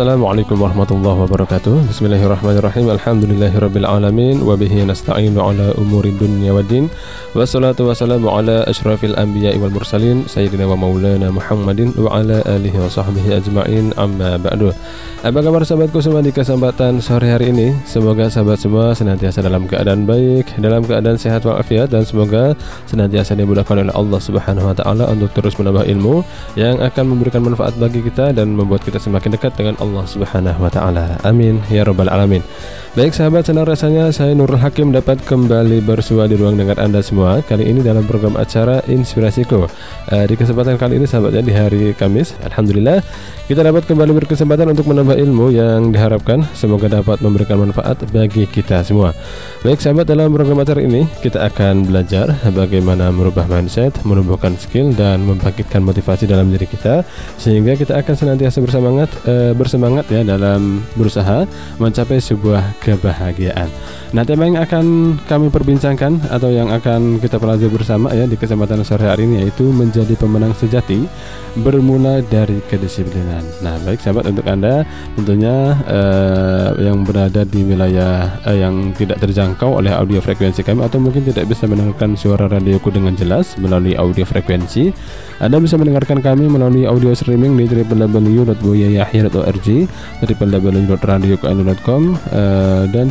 Assalamualaikum warahmatullahi wabarakatuh. Bismillahirrahmanirrahim. Alhamdulillahirrabbilalamin Wabihi nasta'inu ala umuri dunia wa din. Wassalatu wassalamu ala ashrafil anbiya wal mursalin Sayyidina wa maulana Muhammadin Wa ala alihi wa sahbihi ajma'in. Amma ba'du. Apa kabar sahabatku semua di kesempatan sore hari ini? Semoga sahabat semua senantiasa dalam keadaan baik Dalam keadaan sehat walafiat Dan semoga senantiasa dimudahkan oleh Allah subhanahu wa ta'ala Untuk terus menambah ilmu Yang akan memberikan manfaat bagi kita Dan membuat kita semakin dekat dengan dengan Allah Subhanahu wa taala. Amin ya rabbal alamin. Baik sahabat, senang rasanya saya Nurul Hakim dapat kembali bersua di ruang dengar Anda semua. Kali ini dalam program acara Inspirasiku. Uh, di kesempatan kali ini sahabatnya di hari Kamis, alhamdulillah kita dapat kembali berkesempatan untuk menambah ilmu yang diharapkan semoga dapat memberikan manfaat bagi kita semua. Baik sahabat, dalam program acara ini kita akan belajar bagaimana merubah mindset, menumbuhkan skill dan membangkitkan motivasi dalam diri kita sehingga kita akan senantiasa bersemangat uh, bersemangat ya dalam berusaha mencapai sebuah kebahagiaan. Nah, tema yang akan kami perbincangkan atau yang akan kita pelajari bersama ya di kesempatan sore hari ini yaitu menjadi pemenang sejati bermula dari kedisiplinan. Nah, baik sahabat untuk Anda tentunya eh, yang berada di wilayah eh, yang tidak terjangkau oleh audio frekuensi kami atau mungkin tidak bisa mendengarkan suara radioku dengan jelas melalui audio frekuensi, Anda bisa mendengarkan kami melalui audio streaming di www.boyayahya.org, www.radioku.com eh, dan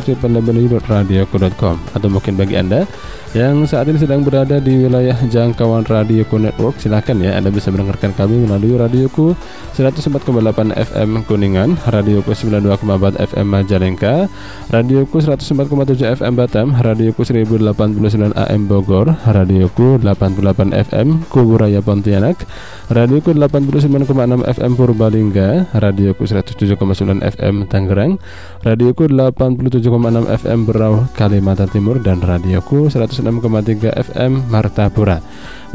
www.radioku.com atau mungkin bagi Anda yang saat ini sedang berada di wilayah jangkauan Radioku Network silakan ya Anda bisa mendengarkan kami melalui Radioku 104,8 FM Kuningan, Radioku 92,4 FM Majalengka, Radioku 104,7 FM Batam, Radioku 1089 AM Bogor, Radioku 88 FM Kuburaya Pontianak, Radioku 89,6 FM Purbalingga, Radioku 107,9 FM Tangerang, Radioku 87,6 FM Berau Kalimantan Timur dan Radioku 106,3 FM Martapura.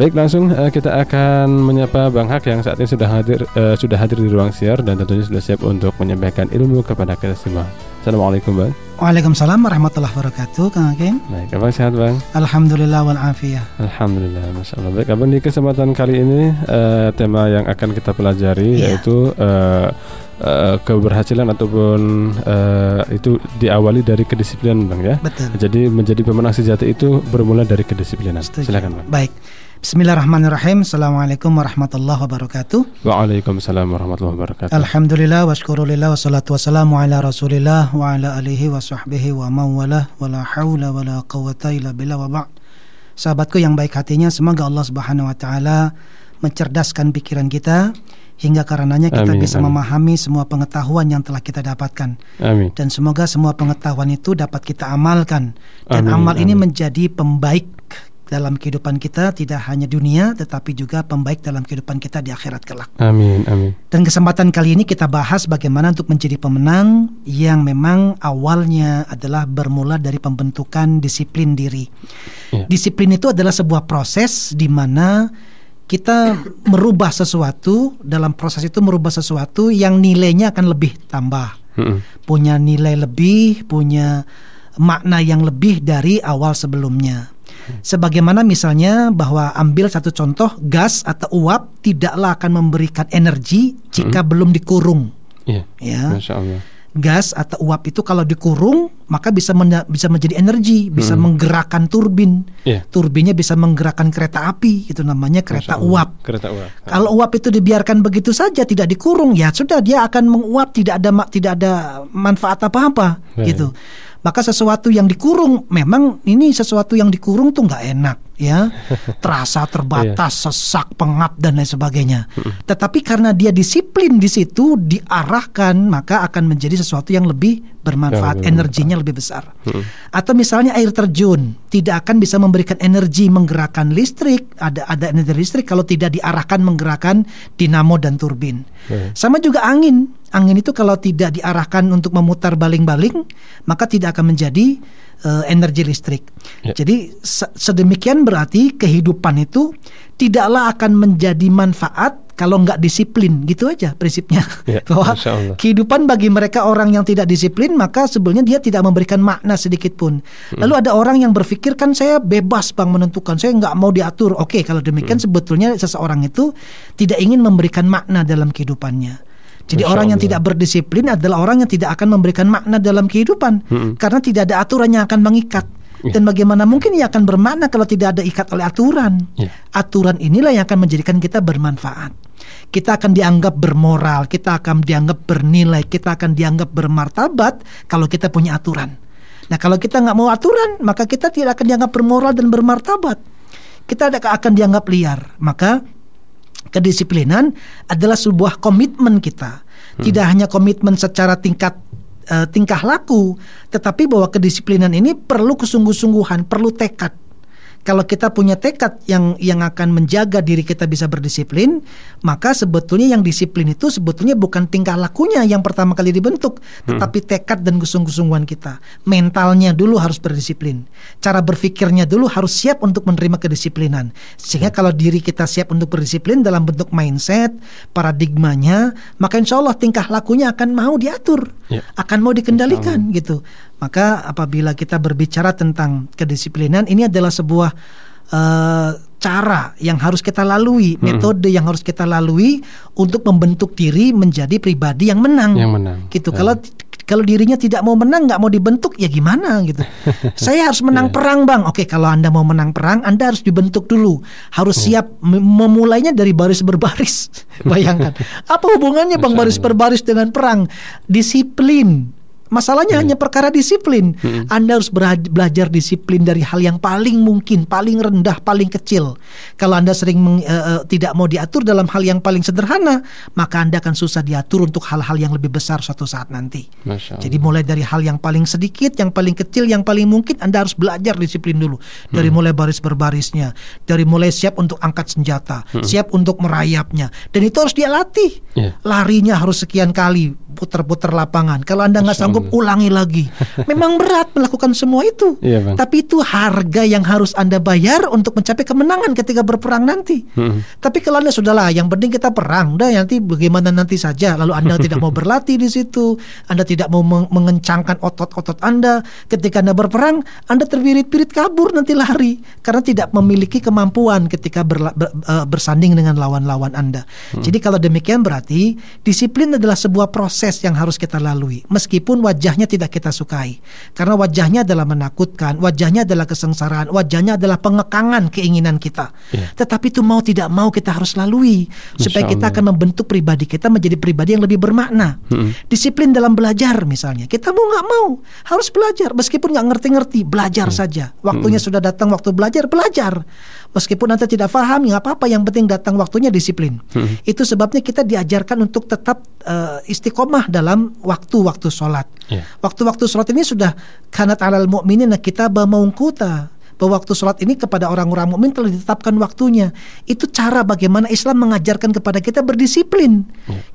Baik, langsung uh, kita akan menyapa Bang Hak yang saat ini sudah hadir uh, sudah hadir di ruang siar dan tentunya sudah siap untuk menyampaikan ilmu kepada kita semua. Assalamualaikum Bang. Waalaikumsalam warahmatullahi wabarakatuh Kang Hakim. Baik, Abang sehat Bang? Alhamdulillah wal afiyah. Alhamdulillah, Masya Allah. Baik, Abang di kesempatan kali ini uh, tema yang akan kita pelajari yeah. yaitu uh, uh, keberhasilan ataupun uh, itu diawali dari kedisiplinan Bang ya. Betul. Jadi menjadi pemenang sejati itu bermula dari kedisiplinan. Setuju. Silakan Bang. Baik. Bismillahirrahmanirrahim Assalamualaikum warahmatullahi wabarakatuh Waalaikumsalam warahmatullahi wabarakatuh Alhamdulillah wa syukurillah wa salatu wassalamu ala rasulillah Wa ala alihi wa sahbihi wa mawalah Wa la hawla wa la qawata illa billah wa ba' Sahabatku yang baik hatinya Semoga Allah subhanahu wa ta'ala Mencerdaskan pikiran kita hingga karenanya kita amin, bisa amin. memahami semua pengetahuan yang telah kita dapatkan. Amin. Dan semoga semua pengetahuan itu dapat kita amalkan dan amin, amal amin. ini menjadi pembaik dalam kehidupan kita tidak hanya dunia tetapi juga pembaik dalam kehidupan kita di akhirat kelak. Amin amin. Dan kesempatan kali ini kita bahas bagaimana untuk menjadi pemenang yang memang awalnya adalah bermula dari pembentukan disiplin diri. Ya. Disiplin itu adalah sebuah proses di mana kita merubah sesuatu dalam proses itu merubah sesuatu yang nilainya akan lebih tambah. Hmm. Punya nilai lebih, punya makna yang lebih dari awal sebelumnya. Sebagaimana misalnya bahwa ambil satu contoh gas atau uap tidaklah akan memberikan energi jika hmm. belum dikurung. Yeah. Ya. Masya Allah. Gas atau uap itu kalau dikurung maka bisa men bisa menjadi energi, bisa hmm. menggerakkan turbin. Yeah. Turbinnya bisa menggerakkan kereta api, itu namanya kereta uap. Kereta uap. Kalau uap itu dibiarkan begitu saja tidak dikurung, ya sudah dia akan menguap tidak ada tidak ada manfaat apa-apa gitu maka sesuatu yang dikurung memang ini sesuatu yang dikurung tuh nggak enak ya terasa terbatas iya. sesak pengap dan lain sebagainya. Tetapi karena dia disiplin di situ diarahkan maka akan menjadi sesuatu yang lebih bermanfaat ya, energinya lebih besar. Atau misalnya air terjun tidak akan bisa memberikan energi menggerakkan listrik ada ada energi listrik kalau tidak diarahkan menggerakkan dinamo dan turbin. Ya. sama juga angin. Angin itu kalau tidak diarahkan untuk memutar baling-baling maka tidak akan menjadi uh, energi listrik. Ya. Jadi se sedemikian berarti kehidupan itu tidaklah akan menjadi manfaat kalau nggak disiplin gitu aja prinsipnya ya, bahwa kehidupan bagi mereka orang yang tidak disiplin maka sebenarnya dia tidak memberikan makna sedikit pun hmm. lalu ada orang yang berpikir kan saya bebas bang menentukan saya nggak mau diatur oke kalau demikian hmm. sebetulnya seseorang itu tidak ingin memberikan makna dalam kehidupannya Jadi Masya orang yang Allah. tidak berdisiplin adalah orang yang tidak akan memberikan makna dalam kehidupan Mm-mm. karena tidak ada aturan yang akan mengikat. Ya. Dan bagaimana mungkin ia akan bermakna kalau tidak ada ikat oleh aturan? Ya. Aturan inilah yang akan menjadikan kita bermanfaat. Kita akan dianggap bermoral, kita akan dianggap bernilai, kita akan dianggap bermartabat kalau kita punya aturan. Nah, kalau kita nggak mau aturan, maka kita tidak akan dianggap bermoral dan bermartabat. Kita akan dianggap liar. Maka kedisiplinan adalah sebuah komitmen kita. Tidak hanya komitmen secara tingkat eh, tingkah laku, tetapi bahwa kedisiplinan ini perlu kesungguh-sungguhan, perlu tekad. Kalau kita punya tekad yang yang akan menjaga diri kita bisa berdisiplin, maka sebetulnya yang disiplin itu sebetulnya bukan tingkah lakunya yang pertama kali dibentuk, tetapi tekad dan kesungguh-sungguhan kita. Mentalnya dulu harus berdisiplin. Cara berpikirnya dulu harus siap untuk menerima kedisiplinan. Sehingga kalau diri kita siap untuk berdisiplin dalam bentuk mindset, paradigmanya, maka insya Allah tingkah lakunya akan mau diatur, Ya. akan mau dikendalikan gitu. Maka apabila kita berbicara tentang kedisiplinan, ini adalah sebuah eh, cara yang harus kita lalui, metode yang harus kita lalui untuk membentuk diri menjadi pribadi yang menang. Yang menang. Gitu. Ya. Kalau kalau dirinya tidak mau menang, nggak mau dibentuk, ya gimana gitu. Saya harus menang Iya. perang, bang. Oke, kalau anda mau menang perang, anda harus dibentuk dulu. Harus Iya. siap mem- memulainya dari baris berbaris. Bayangkan, apa hubungannya bang baris berbaris dengan perang? Disiplin. Masalahnya hanya perkara disiplin. Anda harus belajar disiplin dari hal yang paling mungkin, paling rendah, paling kecil. Kalau Anda sering meng- eh, tidak mau diatur dalam hal yang paling sederhana, maka Anda akan susah diatur untuk hal-hal yang lebih besar suatu saat nanti. Jadi mulai dari hal yang paling sedikit, yang paling kecil, yang paling mungkin Anda harus belajar disiplin dulu. Dari mulai baris berbarisnya, dari mulai siap untuk angkat senjata, siap untuk merayapnya. Dan itu harus dia latih. Iya. Larinya harus sekian kali, putar-putar lapangan. Kalau Anda nggak Masya ulangi lagi. Memang berat melakukan semua itu. Iya, Bang. Tapi itu harga yang harus Anda bayar untuk mencapai kemenangan ketika berperang nanti. Mm-mm. Tapi kalau Anda sudahlah, yang penting kita perang, udah nanti bagaimana nanti saja. Lalu Anda tidak mau berlatih di situ, Anda tidak mau meng- mengencangkan otot-otot Anda. Ketika Anda berperang, Anda terbirit-birit kabur nanti lari karena tidak memiliki kemampuan ketika berla- ber- eh, bersanding dengan lawan-lawan Anda. Jadi kalau demikian berarti disiplin adalah sebuah proses yang harus kita lalui, meskipun wajahnya tidak kita sukai, karena wajahnya adalah menakutkan, wajahnya adalah kesengsaraan, wajahnya adalah pengekangan keinginan kita. Iya. Tetapi itu mau tidak mau kita harus lalui supaya Masya kita Allah. akan membentuk pribadi kita menjadi pribadi yang lebih bermakna. Mm-mm. Disiplin dalam belajar misalnya, kita mau nggak mau harus belajar meskipun nggak ngerti-ngerti belajar saja. Waktunya sudah datang waktu belajar belajar. Meskipun anda tidak paham nggak apa-apa, yang penting datang waktunya disiplin. Itu sebabnya kita diajarkan untuk tetap eh, istiqomah dalam waktu-waktu sholat. Iya. Waktu-waktu sholat ini sudah kanat alal mu'minin kita maungkuta bahwa waktu sholat ini kepada orang-orang mukmin telah ditetapkan waktunya. Itu cara bagaimana Islam mengajarkan kepada kita berdisiplin,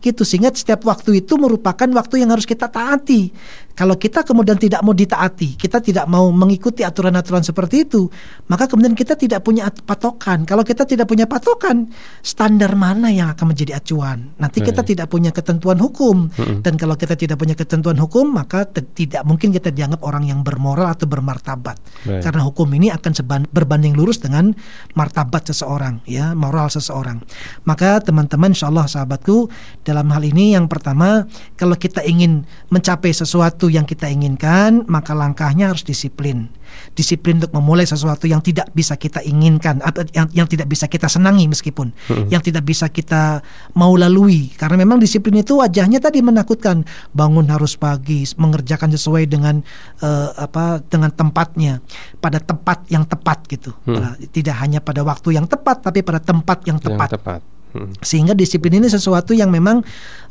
gitu sehingga setiap waktu itu merupakan waktu yang harus kita taati. Kalau kita kemudian tidak mau ditaati, kita tidak mau mengikuti aturan-aturan seperti itu, maka kemudian kita tidak punya at- patokan. Kalau kita tidak punya patokan, standar mana yang akan menjadi acuan? Nanti kita Baik. tidak punya ketentuan hukum, dan kalau kita tidak punya ketentuan hukum, maka tidak mungkin kita dianggap orang yang bermoral atau bermartabat. Baik. Karena hukum ini akan berbanding lurus dengan martabat seseorang, ya moral seseorang. Maka teman-teman, insya Allah sahabatku, dalam hal ini yang pertama, kalau kita ingin mencapai sesuatu yang kita inginkan, maka langkahnya harus disiplin. Disiplin untuk memulai sesuatu yang tidak bisa kita inginkan, atau yang, yang tidak bisa kita senangi meskipun, yang tidak bisa kita mau lalui. Karena memang disiplin itu wajahnya tadi menakutkan. Bangun harus pagi, mengerjakan sesuai dengan eh, apa dengan tempatnya, pada tempat yang tepat gitu. Pada- Tidak hanya pada waktu yang tepat, tapi pada tempat yang Yang tepat tepat. Mm. sehingga disiplin ini sesuatu yang memang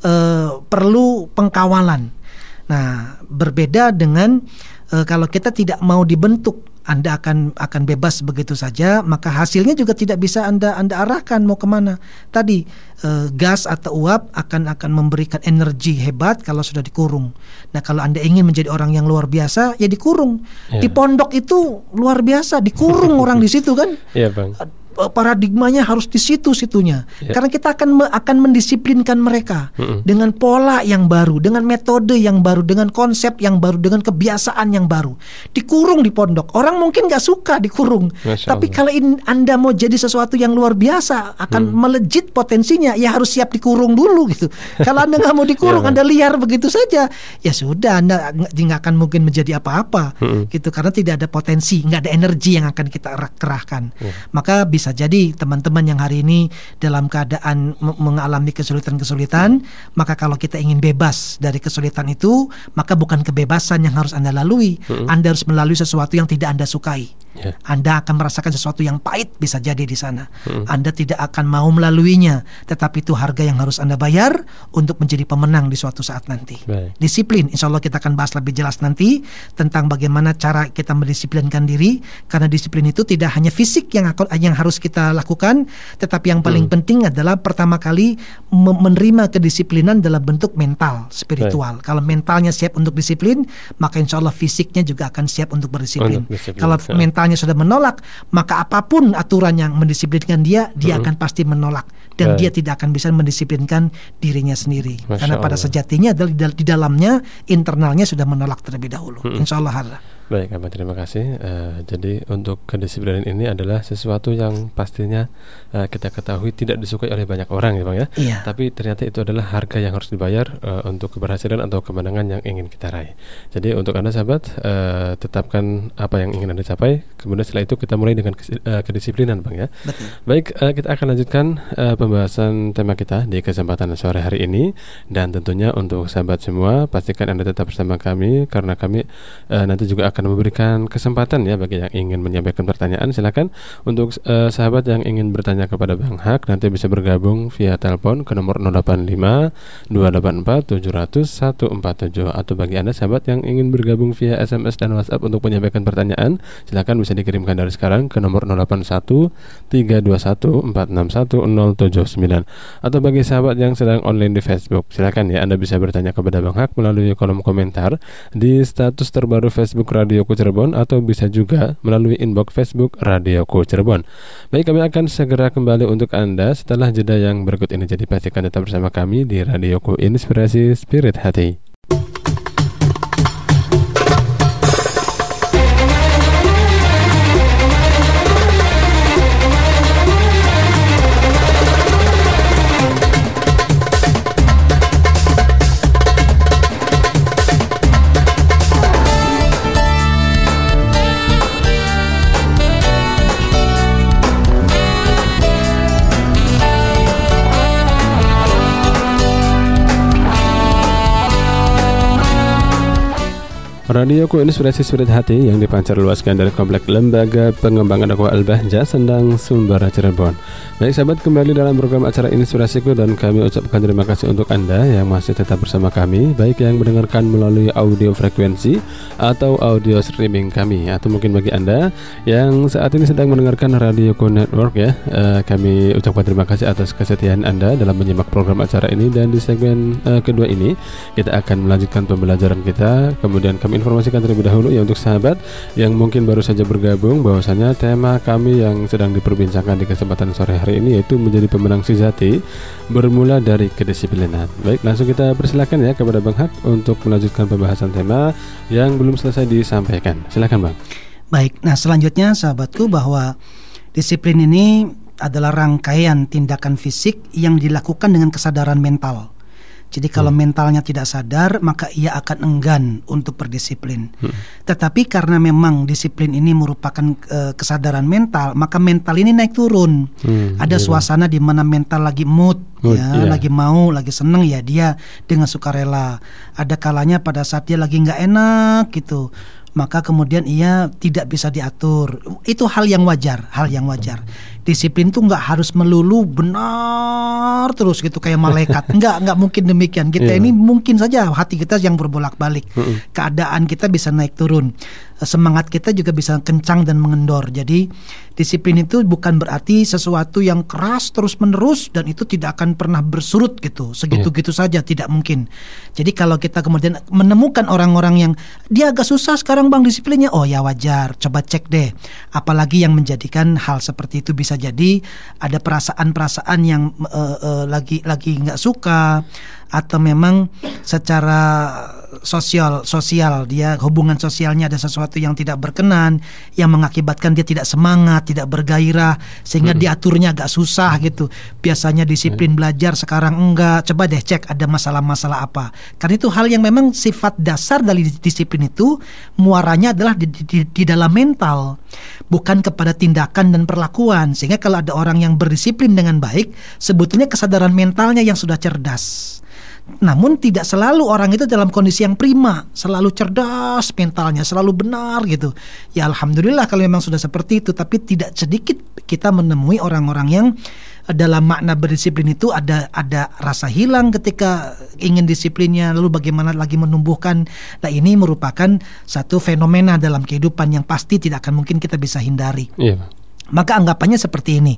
eh, perlu pengkawalan. Nah, berbeda dengan eh, kalau kita tidak mau dibentuk, Anda akan akan bebas begitu saja, maka hasilnya juga tidak bisa Anda Anda arahkan mau ke mana. Tadi eh, gas atau uap akan akan memberikan energi hebat kalau sudah dikurung. Nah, kalau Anda ingin menjadi orang yang luar biasa, ya dikurung. Ya. Di pondok itu luar biasa, dikurung orang di situ kan Iya bang. Eh, paradigmanya harus di situ-situnya. Ya. Karena kita akan me- akan mendisiplinkan mereka Mm-mm. dengan pola yang baru, dengan metode yang baru, dengan konsep yang baru, dengan kebiasaan yang baru. Dikurung di pondok. Orang mungkin nggak suka dikurung. Masya Tapi Allah. kalau in- Anda mau jadi sesuatu yang luar biasa, akan Hmm. melejit potensinya, ya harus siap dikurung dulu gitu. kalau Anda nggak mau dikurung, Ya, Anda liar begitu saja, ya sudah Anda nggak akan mungkin menjadi apa-apa Mm-mm. gitu karena tidak ada potensi, nggak ada energi yang akan kita kerahkan. Ya. Maka bisa jadi teman-teman yang hari ini dalam keadaan me- mengalami kesulitan-kesulitan, maka kalau kita ingin bebas dari kesulitan itu, maka bukan kebebasan yang harus Anda lalui. Anda harus melalui sesuatu yang tidak Anda sukai. Ya. Anda akan merasakan sesuatu yang pahit bisa jadi di sana. Anda tidak akan mau melaluinya, tetapi itu harga yang harus Anda bayar untuk menjadi pemenang di suatu saat nanti. Baik. Disiplin, insya Allah kita akan bahas lebih jelas nanti tentang bagaimana cara kita mendisiplinkan diri. Karena disiplin itu tidak hanya fisik yang aku- yang harus kita lakukan, tetapi yang paling penting adalah pertama kali me- menerima kedisiplinan dalam bentuk mental, spiritual. Kalau mentalnya siap untuk disiplin, maka insya Allah fisiknya juga akan siap untuk berdisiplin. Untuk disiplin, Kalau ya. mentalnya sudah menolak, maka apa pun aturan yang mendisiplinkan dia, dia akan pasti menolak dan Baik. dia tidak akan bisa mendisiplinkan dirinya sendiri. Masya Karena pada Allah. sejatinya adalah di, dal- di dalamnya internalnya sudah menolak terlebih dahulu. Insya Allah ada. Baik, Abah terima kasih. Eh, jadi untuk kedisiplinan ini adalah sesuatu yang pastinya eh, kita ketahui tidak disukai oleh banyak orang ya Bang ya. Iya. Tapi ternyata itu adalah harga yang harus dibayar eh, untuk keberhasilan atau kemenangan yang ingin kita raih. Jadi untuk Anda sahabat, eh, tetapkan apa yang ingin Anda capai. Kemudian setelah itu kita mulai dengan kes- eh, kedisiplinan Bang ya. Betul. Baik, eh, kita akan lanjutkan eh, pembahasan tema kita di kesempatan sore hari ini dan tentunya untuk sahabat semua pastikan Anda tetap bersama kami karena kami eh, nanti juga akan memberikan kesempatan ya bagi yang ingin menyampaikan pertanyaan silakan. Untuk eh, sahabat yang ingin bertanya kepada Bang Hak nanti bisa bergabung via telepon ke nomor 085 284 700 147 atau bagi Anda sahabat yang ingin bergabung via SMS dan WhatsApp untuk menyampaikan pertanyaan silakan bisa dikirimkan dari sekarang ke nomor 081 321 461 079 atau bagi sahabat yang sedang online di Facebook silakan ya Anda bisa bertanya kepada Bang Hak melalui kolom komentar di status terbaru Facebook Radioku Cirebon atau bisa juga melalui inbox Facebook Radioku Cirebon. Baik kami akan segera kembali untuk Anda setelah jeda yang berikut ini jadi pastikan tetap bersama kami di Radioku Inspirasi Spirit Hati. Radioku Inspirasi Spirit Hati yang dipancar luaskan dari Komplek Lembaga Pengembangan Dakwah Al-Bahja Sendang Sumber Cirebon. Baik sahabat kembali dalam program acara Inspirasiku dan kami ucapkan terima kasih untuk Anda yang masih tetap bersama kami baik yang mendengarkan melalui audio frekuensi atau audio streaming kami atau mungkin bagi Anda yang saat ini sedang mendengarkan Radioku Network ya eh, kami ucapkan terima kasih atas kesetiaan Anda dalam menyimak program acara ini dan di segmen eh, kedua ini kita akan melanjutkan pembelajaran kita kemudian kami informasikan terlebih dahulu ya untuk sahabat yang mungkin baru saja bergabung bahwasanya tema kami yang sedang diperbincangkan di kesempatan sore hari ini yaitu menjadi pemenang sejati bermula dari kedisiplinan. Baik, langsung kita persilakan ya kepada Bang Hak untuk melanjutkan pembahasan tema yang belum selesai disampaikan. Silakan Bang. Baik, nah selanjutnya sahabatku bahwa disiplin ini adalah rangkaian tindakan fisik yang dilakukan dengan kesadaran mental. Jadi kalau mentalnya tidak sadar, maka ia akan enggan untuk berdisiplin. Tetapi karena memang disiplin ini merupakan eh, kesadaran mental, maka mental ini naik turun. Hmm, Ada iya, suasana di mana mental lagi mood, Mood, ya, iya. lagi mau, lagi seneng ya dia dengan sukarela. Ada kalanya pada saat dia lagi nggak enak gitu, maka kemudian ia tidak bisa diatur. Itu hal yang wajar, hal yang wajar. Disiplin tuh nggak harus melulu benar terus gitu kayak malaikat. Nggak, nggak mungkin demikian. Kita Iya. ini mungkin saja hati kita yang berbolak-balik. Keadaan kita bisa naik turun. Semangat kita juga bisa kencang dan mengendor. Jadi disiplin itu bukan berarti sesuatu yang keras terus-menerus dan itu tidak akan pernah bersurut gitu. Segitu-gitu saja tidak mungkin. Jadi kalau kita kemudian menemukan orang-orang yang dia agak susah sekarang bang disiplinnya oh ya wajar coba cek deh apalagi yang menjadikan hal seperti itu bisa jadi ada perasaan-perasaan yang uh, uh, lagi lagi nggak suka atau memang secara sosial sosial. Dia hubungan sosialnya ada sesuatu yang tidak berkenan yang mengakibatkan dia tidak semangat tidak bergairah sehingga hmm. diaturnya agak susah gitu. Biasanya disiplin hmm. belajar sekarang enggak. Coba deh cek ada masalah-masalah apa. Karena itu hal yang memang sifat dasar dari disiplin itu muaranya adalah di, di, di dalam mental bukan kepada tindakan dan perlakuan. Sehingga kalau ada orang yang berdisiplin dengan baik sebetulnya kesadaran mentalnya yang sudah cerdas namun tidak selalu orang itu dalam kondisi yang prima, selalu cerdas mentalnya, selalu benar gitu. Ya alhamdulillah kalau memang sudah seperti itu, tapi tidak sedikit kita menemui orang-orang yang dalam makna berdisiplin itu ada ada rasa hilang ketika ingin disiplinnya lalu bagaimana lagi menumbuhkan nah ini merupakan satu fenomena dalam kehidupan yang pasti tidak akan mungkin kita bisa hindari. Iya. Maka anggapannya seperti ini.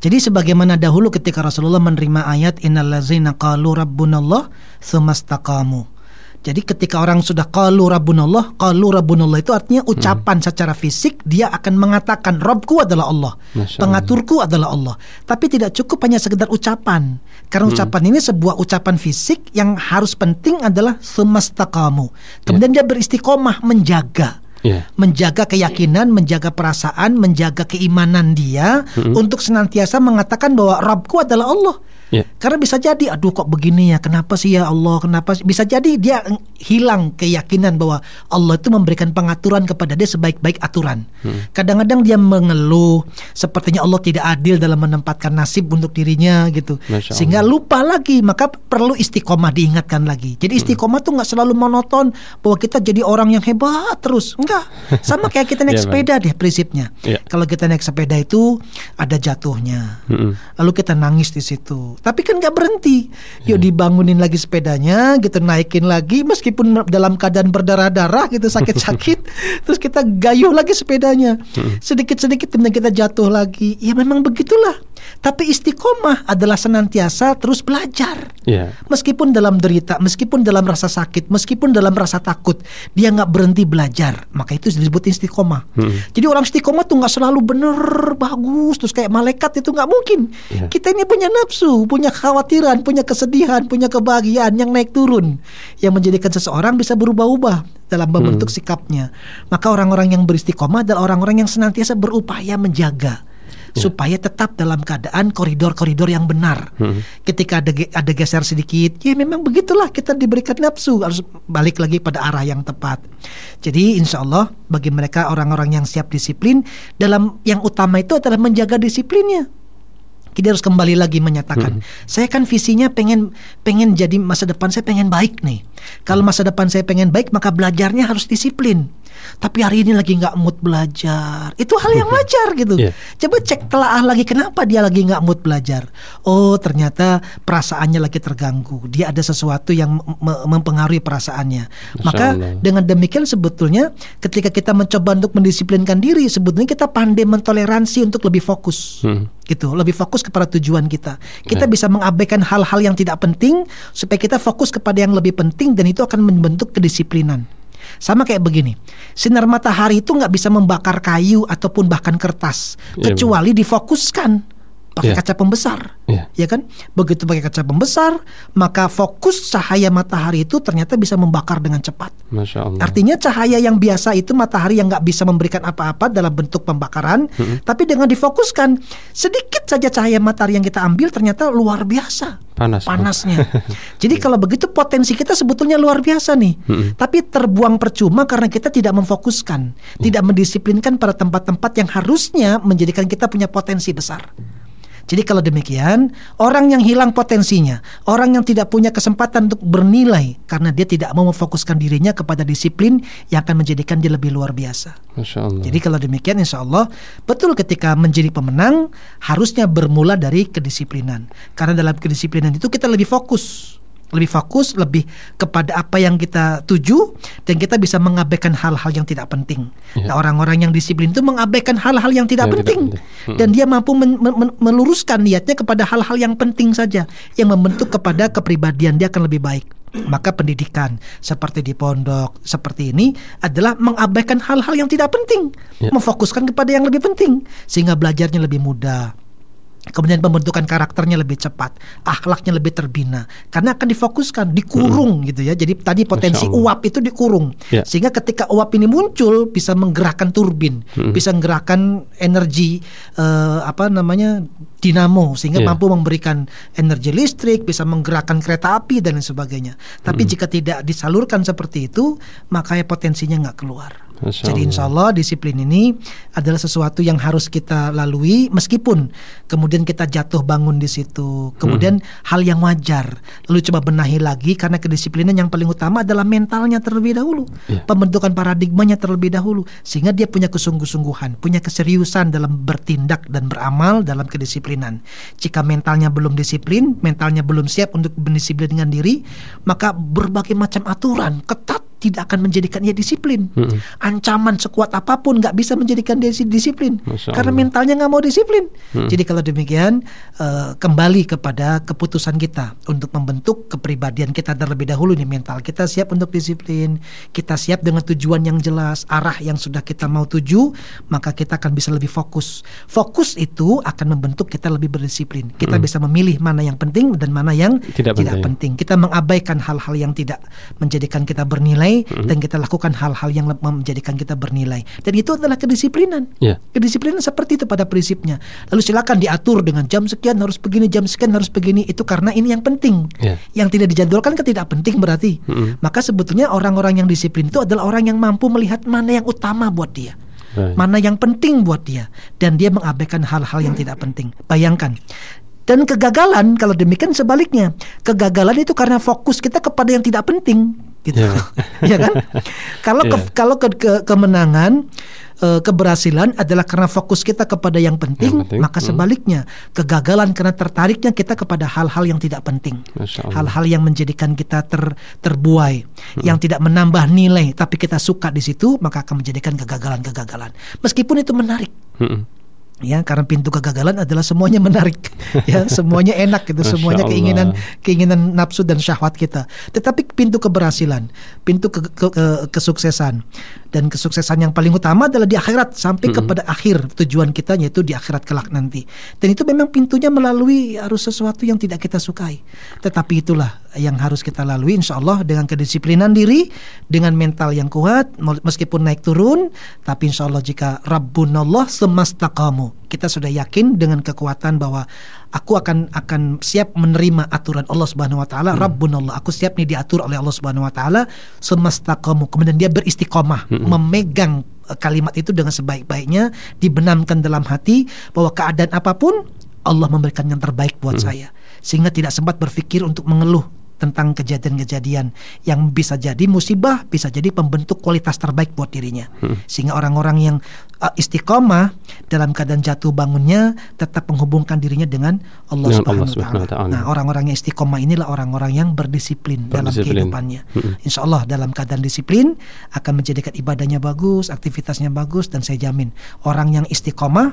Jadi sebagaimana dahulu ketika Rasulullah menerima ayat innallazina qalu rabbunallah tsumastaqamu. Jadi ketika orang sudah qalu rabbunallah, qalu rabbunallah itu artinya ucapan hmm. secara fisik dia akan mengatakan Rabbku adalah Allah, pengaturku adalah Allah. Tapi tidak cukup hanya sekedar ucapan. Karena hmm. ucapan ini sebuah ucapan fisik yang harus penting adalah semastaqamu. Kemudian yeah. dia beristiqomah menjaga yeah. menjaga keyakinan, menjaga perasaan, menjaga keimanan dia mm -hmm. untuk senantiasa mengatakan bahwa Rabbku adalah Allah. Yeah. Karena bisa jadi, aduh kok begini ya, kenapa sih ya Allah, kenapa sih? Bisa jadi dia hilang keyakinan bahwa Allah itu memberikan pengaturan kepada dia sebaik-baik aturan. Hmm. Kadang-kadang dia mengeluh, sepertinya Allah tidak adil dalam menempatkan nasib untuk dirinya gitu. Sehingga lupa lagi, maka perlu istiqomah diingatkan lagi. Jadi hmm. istiqomah hmm. tuh nggak selalu monoton bahwa kita jadi orang yang hebat terus. Enggak. Sama kayak kita naik yeah, sepeda deh prinsipnya. Yeah. Kalau kita naik sepeda itu ada jatuhnya. Hmm. Lalu kita nangis di situ tapi kan nggak berhenti. Yuk hmm. dibangunin lagi sepedanya, gitu naikin lagi, meskipun dalam keadaan berdarah-darah gitu sakit-sakit, terus kita gayuh lagi sepedanya. Hmm. Sedikit-sedikit kemudian kita jatuh lagi. Ya memang begitulah. Tapi istiqomah adalah senantiasa terus belajar. Yeah. Meskipun dalam derita, meskipun dalam rasa sakit, meskipun dalam rasa takut, dia nggak berhenti belajar. Maka itu disebut istiqomah. Hmm. Jadi orang istiqomah tuh nggak selalu bener bagus, terus kayak malaikat itu nggak mungkin. Yeah. Kita ini punya nafsu, punya kekhawatiran, punya kesedihan, punya kebahagiaan yang naik turun, yang menjadikan seseorang bisa berubah-ubah dalam membentuk hmm. sikapnya. Maka orang-orang yang beristiqomah adalah orang-orang yang senantiasa berupaya menjaga yeah. supaya tetap dalam keadaan koridor-koridor yang benar. Hmm. Ketika ada ada geser sedikit, ya memang begitulah kita diberikan nafsu harus balik lagi pada arah yang tepat. Jadi insya Allah bagi mereka orang-orang yang siap disiplin dalam yang utama itu adalah menjaga disiplinnya kita harus kembali lagi menyatakan hmm. saya kan visinya pengen pengen jadi masa depan saya pengen baik nih kalau masa depan saya pengen baik maka belajarnya harus disiplin tapi hari ini lagi nggak mood belajar. Itu hal yang wajar gitu. Yeah. Coba cek telaah lagi kenapa dia lagi nggak mood belajar. Oh ternyata perasaannya lagi terganggu. Dia ada sesuatu yang mempengaruhi perasaannya. Maka Allah. dengan demikian sebetulnya ketika kita mencoba untuk mendisiplinkan diri, sebetulnya kita pandai mentoleransi untuk lebih fokus. Hmm. Gitu, lebih fokus kepada tujuan kita. Kita yeah. bisa mengabaikan hal-hal yang tidak penting supaya kita fokus kepada yang lebih penting dan itu akan membentuk kedisiplinan. Sama kayak begini, sinar matahari itu nggak bisa membakar kayu ataupun bahkan kertas, yeah, kecuali difokuskan pakai yeah. kaca pembesar, yeah. ya kan? Begitu pakai kaca pembesar, maka fokus cahaya matahari itu ternyata bisa membakar dengan cepat. Masya Allah. Artinya cahaya yang biasa itu matahari yang nggak bisa memberikan apa-apa dalam bentuk pembakaran, mm-hmm. tapi dengan difokuskan sedikit saja cahaya matahari yang kita ambil ternyata luar biasa. Panas. Panasnya. Jadi kalau begitu potensi kita sebetulnya luar biasa nih. Mm-hmm. Tapi terbuang percuma karena kita tidak memfokuskan, mm. tidak mendisiplinkan pada tempat-tempat yang harusnya menjadikan kita punya potensi besar. Jadi kalau demikian, orang yang hilang potensinya, orang yang tidak punya kesempatan untuk bernilai karena dia tidak mau memfokuskan dirinya kepada disiplin yang akan menjadikan dia lebih luar biasa. Jadi kalau demikian, insya Allah betul ketika menjadi pemenang harusnya bermula dari kedisiplinan. Karena dalam kedisiplinan itu kita lebih fokus lebih fokus, lebih kepada apa yang kita tuju dan kita bisa mengabaikan hal-hal yang tidak penting. Ya. Nah, orang-orang yang disiplin itu mengabaikan hal-hal yang tidak yang penting tidak penting. dan dia mampu men men meluruskan niatnya kepada hal-hal yang penting saja yang membentuk kepada kepribadian dia akan lebih baik. Maka pendidikan seperti di pondok seperti ini adalah mengabaikan hal-hal yang tidak penting, Ya. memfokuskan kepada yang lebih penting sehingga belajarnya lebih mudah. Kemudian pembentukan karakternya lebih cepat, akhlaknya lebih terbina karena akan difokuskan, dikurung gitu ya. Jadi tadi potensi uap itu dikurung. Ya. Sehingga ketika uap ini muncul bisa menggerakkan turbin, bisa menggerakkan energi eh, apa namanya dinamo sehingga Ya. mampu memberikan energi listrik, bisa menggerakkan kereta api dan lain sebagainya. Tapi jika tidak disalurkan seperti itu, maka ya potensinya nggak keluar. Masya Jadi insya Allah disiplin ini adalah sesuatu yang harus kita lalui meskipun kemudian kita jatuh bangun di situ. Kemudian hal yang wajar. Lalu coba benahi lagi karena kedisiplinan yang paling utama adalah mentalnya terlebih dahulu. Iya. Pembentukan paradigmanya terlebih dahulu sehingga dia punya kesungguh-sungguhan, punya keseriusan dalam bertindak dan beramal dalam kedisiplinan. Jika mentalnya belum disiplin, mentalnya belum siap untuk berdisiplin dengan diri, maka berbagai macam aturan ketat tidak akan menjadikan ia disiplin. Mm-mm. Ancaman sekuat apa pun nggak bisa menjadikan dia si- disiplin karena mentalnya nggak mau disiplin. Mm. Jadi kalau demikian eh, kembali kepada keputusan kita untuk membentuk kepribadian kita terlebih dahulu nih mental kita siap untuk disiplin, kita siap dengan tujuan yang jelas, arah yang sudah kita mau tuju, maka kita akan bisa lebih fokus. Fokus itu akan membentuk kita lebih berdisiplin. Kita bisa memilih mana yang penting dan mana yang Tidak penting. penting. Kita mengabaikan hal-hal yang tidak menjadikan kita bernilai dan kita lakukan hal-hal yang menjadikan kita bernilai. Dan itu adalah kedisiplinan. Ya. Kedisiplinan seperti itu pada prinsipnya. Lalu silakan diatur dengan jam sekian harus begini, jam sekian harus begini. Itu karena ini yang penting. Ya. Yang tidak dijadwalkan kan tidak penting berarti. Mm-mm. Maka sebetulnya orang-orang yang disiplin itu adalah orang yang mampu melihat mana yang utama buat dia. Baik. Mana yang penting buat dia dan dia mengabaikan hal-hal yang tidak penting. Bayangkan. Dan kegagalan kalau demikian sebaliknya. Kegagalan itu karena fokus kita kepada yang tidak penting gitu. Ya. ya kan? Kalau ke- Ya. kalau ke, ke- kemenangan eh, keberhasilan adalah karena fokus kita kepada yang penting, Yang penting, maka hmm. sebaliknya kegagalan karena tertariknya kita kepada hal-hal yang tidak penting. Hal-hal yang menjadikan kita ter, terbuai, Hmm. yang tidak menambah nilai, tapi kita suka di situ, maka akan menjadikan kegagalan-kegagalan. Meskipun itu menarik, Mm-mm. Ya karena pintu kegagalan adalah semuanya menarik. Ya semuanya enak gitu semuanya keinginan keinginan nafsu dan syahwat kita. Tetapi pintu keberhasilan pintu ke- ke- ke- kesuksesan dan kesuksesan yang paling utama adalah di akhirat sampai kepada akhir tujuan kita yaitu di akhirat kelak nanti. Dan itu memang pintunya melalui harus sesuatu yang tidak kita sukai. Tetapi itulah yang harus kita lalui insya Allah dengan kedisiplinan diri dengan mental yang kuat meskipun naik turun tapi insya Allah jika Rabbunallah semastaqamu. Kita sudah yakin dengan kekuatan bahwa aku akan akan siap menerima aturan Allah Subhanahu wa taala. Rabbunallah aku siap nih diatur oleh Allah Subhanahu wa taala. Semastaqamu. Kemudian dia beristiqomah memegang eh, kalimat itu dengan sebaik-baiknya dibenamkan dalam hati bahwa keadaan apa pun Allah memberikan yang terbaik buat saya. Sehingga tidak sempat berpikir untuk mengeluh tentang kejadian-kejadian yang bisa jadi musibah, bisa jadi pembentuk kualitas terbaik buat dirinya. Sehingga orang-orang yang uh, istiqomah dalam keadaan jatuh bangunnya tetap menghubungkan dirinya dengan Allah Dengan Subhanahu wa taala. Nah, orang-orang yang istiqomah inilah orang-orang yang berdisiplin, dalam Berdisiplin. kehidupannya. Mm-mm. Insya Allah dalam keadaan disiplin akan menjadikan ibadahnya bagus, aktivitasnya bagus dan saya jamin orang yang istiqomah,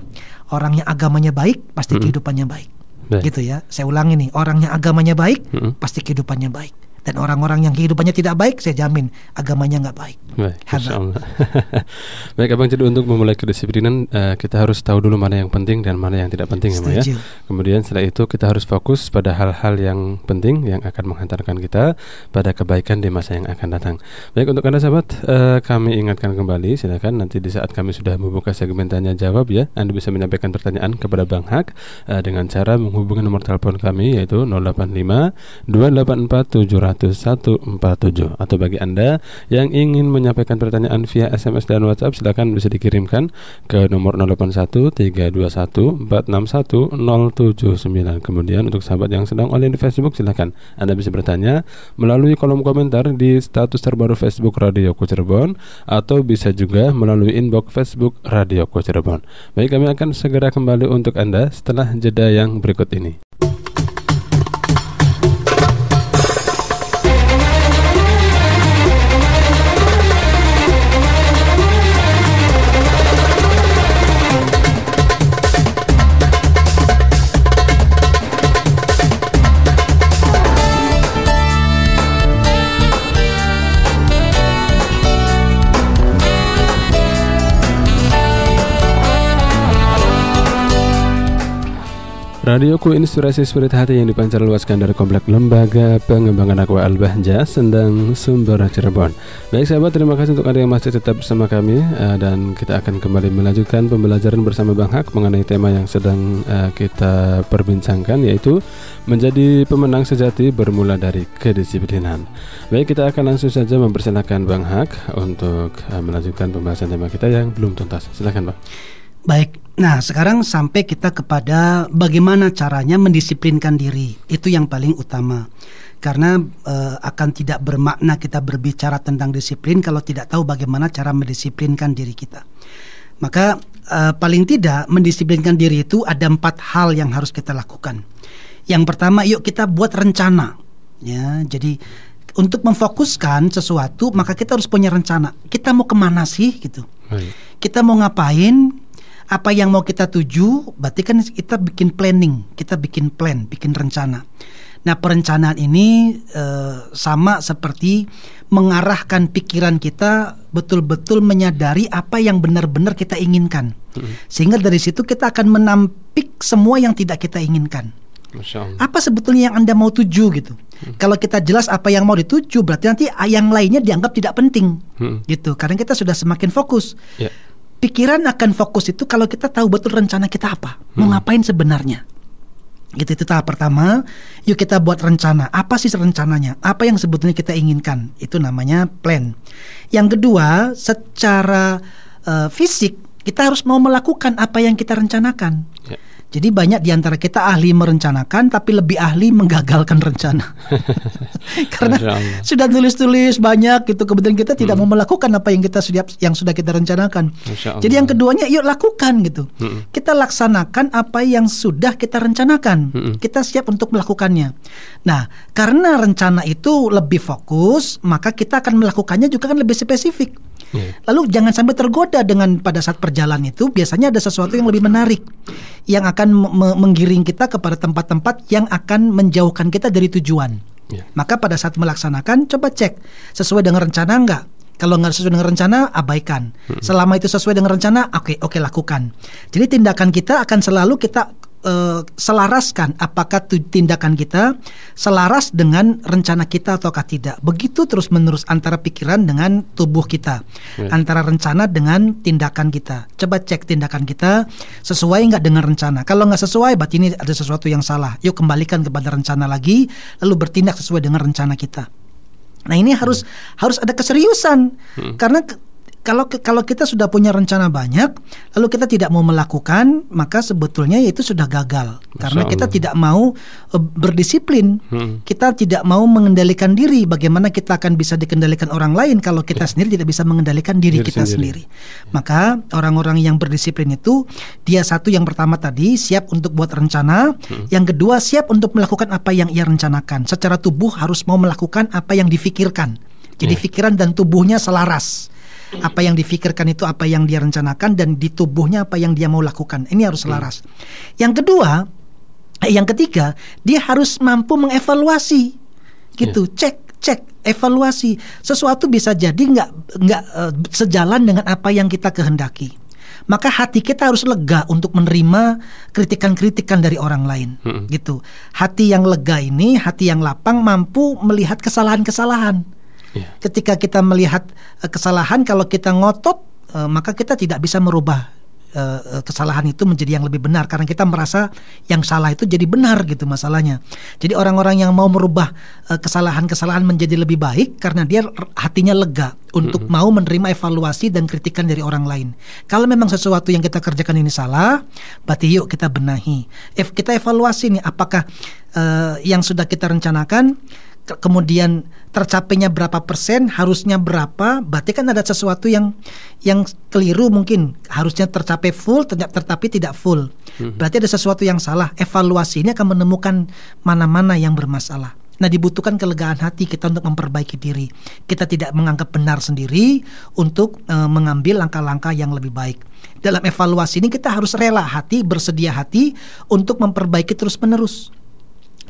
orang yang agamanya baik pasti kehidupannya baik. Baik. Gitu ya. Saya ulangi nih, orang yang agamanya baik Mm-mm. pasti kehidupannya baik. Dan orang-orang yang kehidupannya tidak baik, saya jamin agamanya nggak baik. Baik. Baik, Abang, jadi untuk memulai kedisiplinan eh, kita harus tahu dulu mana yang penting dan mana yang tidak penting ya, ya. Kemudian setelah itu kita harus fokus pada hal-hal yang penting yang akan menghantarkan kita pada kebaikan di masa yang akan datang. Baik, untuk Anda sahabat, eh, kami ingatkan kembali silakan nanti di saat kami sudah membuka segmen tanya jawab ya, Anda bisa menyampaikan pertanyaan kepada Bang Hak eh, dengan cara menghubungi nomor telepon kami yaitu 085 284 70147 atau bagi Anda yang ingin menyampaikan pertanyaan via SMS dan WhatsApp silakan bisa dikirimkan ke nomor 081 321 461 079. Kemudian untuk sahabat yang sedang online di Facebook silakan Anda bisa bertanya melalui kolom komentar di status terbaru Facebook Radio Cirebon atau bisa juga melalui inbox Facebook Radio Cirebon. Baik, kami akan segera kembali untuk Anda setelah jeda yang berikut ini. Radioku Inspirasi Spirit Hati yang dipancar luaskan dari Komplek Lembaga Pengembangan Aqua Al-Bahja, Sendang, Sumber, Cirebon. Baik sahabat, terima kasih untuk Anda yang masih tetap bersama kami uh, dan kita akan kembali melanjutkan pembelajaran bersama Bang Hak mengenai tema yang sedang uh, kita perbincangkan yaitu menjadi pemenang sejati bermula dari kedisiplinan. Baik, kita akan langsung saja mempersilahkan Bang Hak untuk uh, melanjutkan pembahasan tema kita yang belum tuntas. Silakan, Bang. Baik, nah sekarang sampai kita kepada bagaimana caranya mendisiplinkan diri. Itu yang paling utama. Karena uh, akan tidak bermakna kita berbicara tentang disiplin kalau tidak tahu bagaimana cara mendisiplinkan diri kita. Maka uh, paling tidak mendisiplinkan diri itu ada empat hal yang harus kita lakukan. Yang pertama, yuk kita buat rencana. Ya, jadi untuk memfokuskan sesuatu maka kita harus punya rencana. Kita mau ke mana sih gitu? Baik. Kita mau ngapain? Apa yang mau kita tuju, berarti kan kita bikin planning, kita bikin plan, bikin rencana. Nah, perencanaan ini e, sama seperti mengarahkan pikiran kita betul-betul menyadari apa yang benar-benar kita inginkan. Hmm. Sehingga dari situ kita akan menampik semua yang tidak kita inginkan. Apa sebetulnya yang Anda mau tuju gitu? Hmm. Kalau kita jelas apa yang mau dituju, berarti nanti yang lainnya dianggap tidak penting. Hmm. Gitu. Karena kita sudah semakin fokus. Yeah pikiran akan fokus itu kalau kita tahu betul rencana kita apa, hmm. mau ngapain sebenarnya. Gitu itu tahap pertama. Yuk kita buat rencana. Apa sih rencananya? Apa yang sebetulnya kita inginkan? Itu namanya plan. Yang kedua, secara uh, fisik kita harus mau melakukan apa yang kita rencanakan. Yeah. Jadi banyak di antara kita ahli merencanakan tapi lebih ahli menggagalkan rencana. Karena sudah tulis-tulis banyak gitu kemudian kita tidak hmm. mau melakukan apa yang kita sudah yang sudah kita rencanakan. Jadi yang keduanya yuk lakukan gitu. Hmm. Kita laksanakan apa yang sudah kita rencanakan. Hmm. Kita siap untuk melakukannya. Nah, karena rencana itu lebih fokus, maka kita akan melakukannya juga kan lebih spesifik. Yeah. Lalu jangan sampai tergoda dengan pada saat perjalanan itu biasanya ada sesuatu yang lebih menarik yang akan menggiring kita kepada tempat-tempat yang akan menjauhkan kita dari tujuan. Yeah. Maka pada saat melaksanakan coba cek sesuai dengan rencana enggak. Kalau nggak sesuai dengan rencana, abaikan. Hmm. Selama itu sesuai dengan rencana, oke okay, oke okay, lakukan. Jadi tindakan kita akan selalu kita uh, selaraskan apakah tindakan kita selaras dengan rencana kita ataukah tidak. Begitu terus menerus antara pikiran dengan tubuh kita, yeah. antara rencana dengan tindakan kita. Coba cek tindakan kita sesuai nggak dengan rencana. Kalau nggak sesuai, berarti ini ada sesuatu yang salah. Yuk kembalikan kepada rencana lagi, lalu bertindak sesuai dengan rencana kita. Nah ini harus hmm. harus ada keseriusan hmm. karena kalau kalau kita sudah punya rencana banyak lalu kita tidak mau melakukan maka sebetulnya itu sudah gagal Masya karena kita tidak mau uh, berdisiplin hmm. kita tidak mau mengendalikan diri bagaimana kita akan bisa dikendalikan orang lain kalau kita ya. sendiri tidak bisa mengendalikan diri, diri kita sendiri. sendiri maka orang-orang yang berdisiplin itu dia satu yang pertama tadi siap untuk buat rencana hmm. yang kedua siap untuk melakukan apa yang ia rencanakan secara tubuh harus mau melakukan apa yang difikirkan jadi yeah. pikiran dan tubuhnya selaras apa yang difikirkan itu apa yang dia rencanakan dan di tubuhnya apa yang dia mau lakukan. Ini harus selaras. Hmm. Yang kedua, eh, yang ketiga, dia harus mampu mengevaluasi. Gitu, yeah. cek cek evaluasi sesuatu bisa jadi nggak nggak uh, sejalan dengan apa yang kita kehendaki maka hati kita harus lega untuk menerima kritikan-kritikan dari orang lain -hmm. gitu hati yang lega ini hati yang lapang mampu melihat kesalahan-kesalahan Yeah. Ketika kita melihat uh, kesalahan, kalau kita ngotot, uh, maka kita tidak bisa merubah uh, kesalahan itu menjadi yang lebih benar karena kita merasa yang salah itu jadi benar gitu masalahnya. Jadi orang-orang yang mau merubah kesalahan-kesalahan menjadi lebih baik karena dia hatinya lega untuk mm -hmm. mau menerima evaluasi dan kritikan dari orang lain. Kalau memang sesuatu yang kita kerjakan ini salah, berarti yuk kita benahi. If kita evaluasi nih apakah uh, yang sudah kita rencanakan kemudian tercapainya berapa persen, harusnya berapa, berarti kan ada sesuatu yang yang keliru mungkin harusnya tercapai full, tetapi tidak full. Hmm. Berarti ada sesuatu yang salah. Evaluasi ini akan menemukan mana-mana yang bermasalah. Nah, dibutuhkan kelegaan hati kita untuk memperbaiki diri. Kita tidak menganggap benar sendiri untuk e, mengambil langkah-langkah yang lebih baik. Dalam evaluasi ini kita harus rela hati, bersedia hati untuk memperbaiki terus-menerus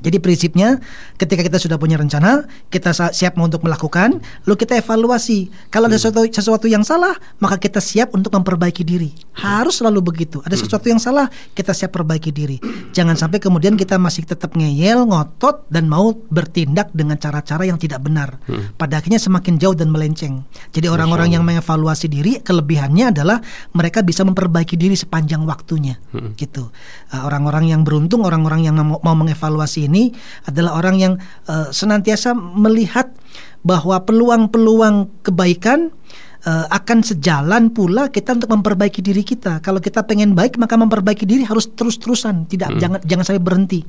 Jadi prinsipnya ketika kita sudah punya rencana, kita siap untuk melakukan, lalu kita evaluasi. Kalau ada sesuatu, sesuatu yang salah, maka kita siap untuk memperbaiki diri. Harus selalu begitu. Ada sesuatu yang salah, kita siap perbaiki diri. Jangan sampai kemudian kita masih tetap ngeyel, ngotot dan mau bertindak dengan cara-cara yang tidak benar. Pada akhirnya semakin jauh dan melenceng. Jadi orang-orang yang mengevaluasi diri, kelebihannya adalah mereka bisa memperbaiki diri sepanjang waktunya. Gitu. Uh, Orang-orang yang beruntung, orang-orang yang mau, mau mengevaluasi ini adalah orang yang uh, senantiasa melihat bahwa peluang-peluang kebaikan uh, akan sejalan pula kita untuk memperbaiki diri kita. Kalau kita pengen baik maka memperbaiki diri harus terus-terusan, tidak jangan jangan sampai berhenti.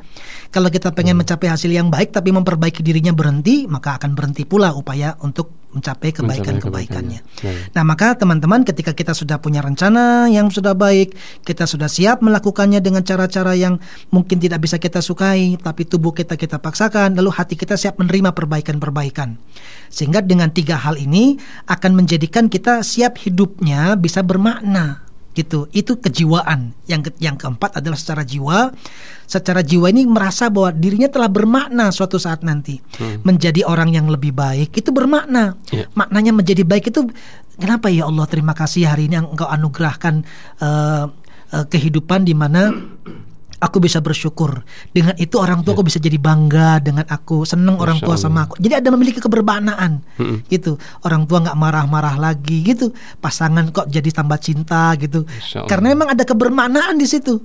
Kalau kita pengen mencapai hasil yang baik tapi memperbaiki dirinya berhenti, maka akan berhenti pula upaya untuk mencapai kebaikan-kebaikannya. kebaikannya. Nah, maka teman-teman ketika kita sudah punya rencana yang sudah baik, kita sudah siap melakukannya dengan cara-cara yang mungkin tidak bisa kita sukai, tapi tubuh kita kita paksakan, lalu hati kita siap menerima perbaikan-perbaikan. Sehingga dengan tiga hal ini akan menjadikan kita siap hidupnya bisa bermakna gitu. Itu kejiwaan. Yang ke- yang keempat adalah secara jiwa. Secara jiwa ini merasa bahwa dirinya telah bermakna suatu saat nanti. Menjadi orang yang lebih baik itu bermakna. Iya. Maknanya menjadi baik itu kenapa ya Allah terima kasih hari ini Engkau anugerahkan eh, eh, kehidupan di mana aku bisa bersyukur. Dengan itu orang tua aku bisa jadi bangga dengan aku, seneng orang tua Allah. sama aku. Jadi ada memiliki kebermaknaan gitu. Orang tua nggak marah-marah lagi gitu. Pasangan kok jadi tambah cinta gitu. Karena memang ada kebermaknaan di situ.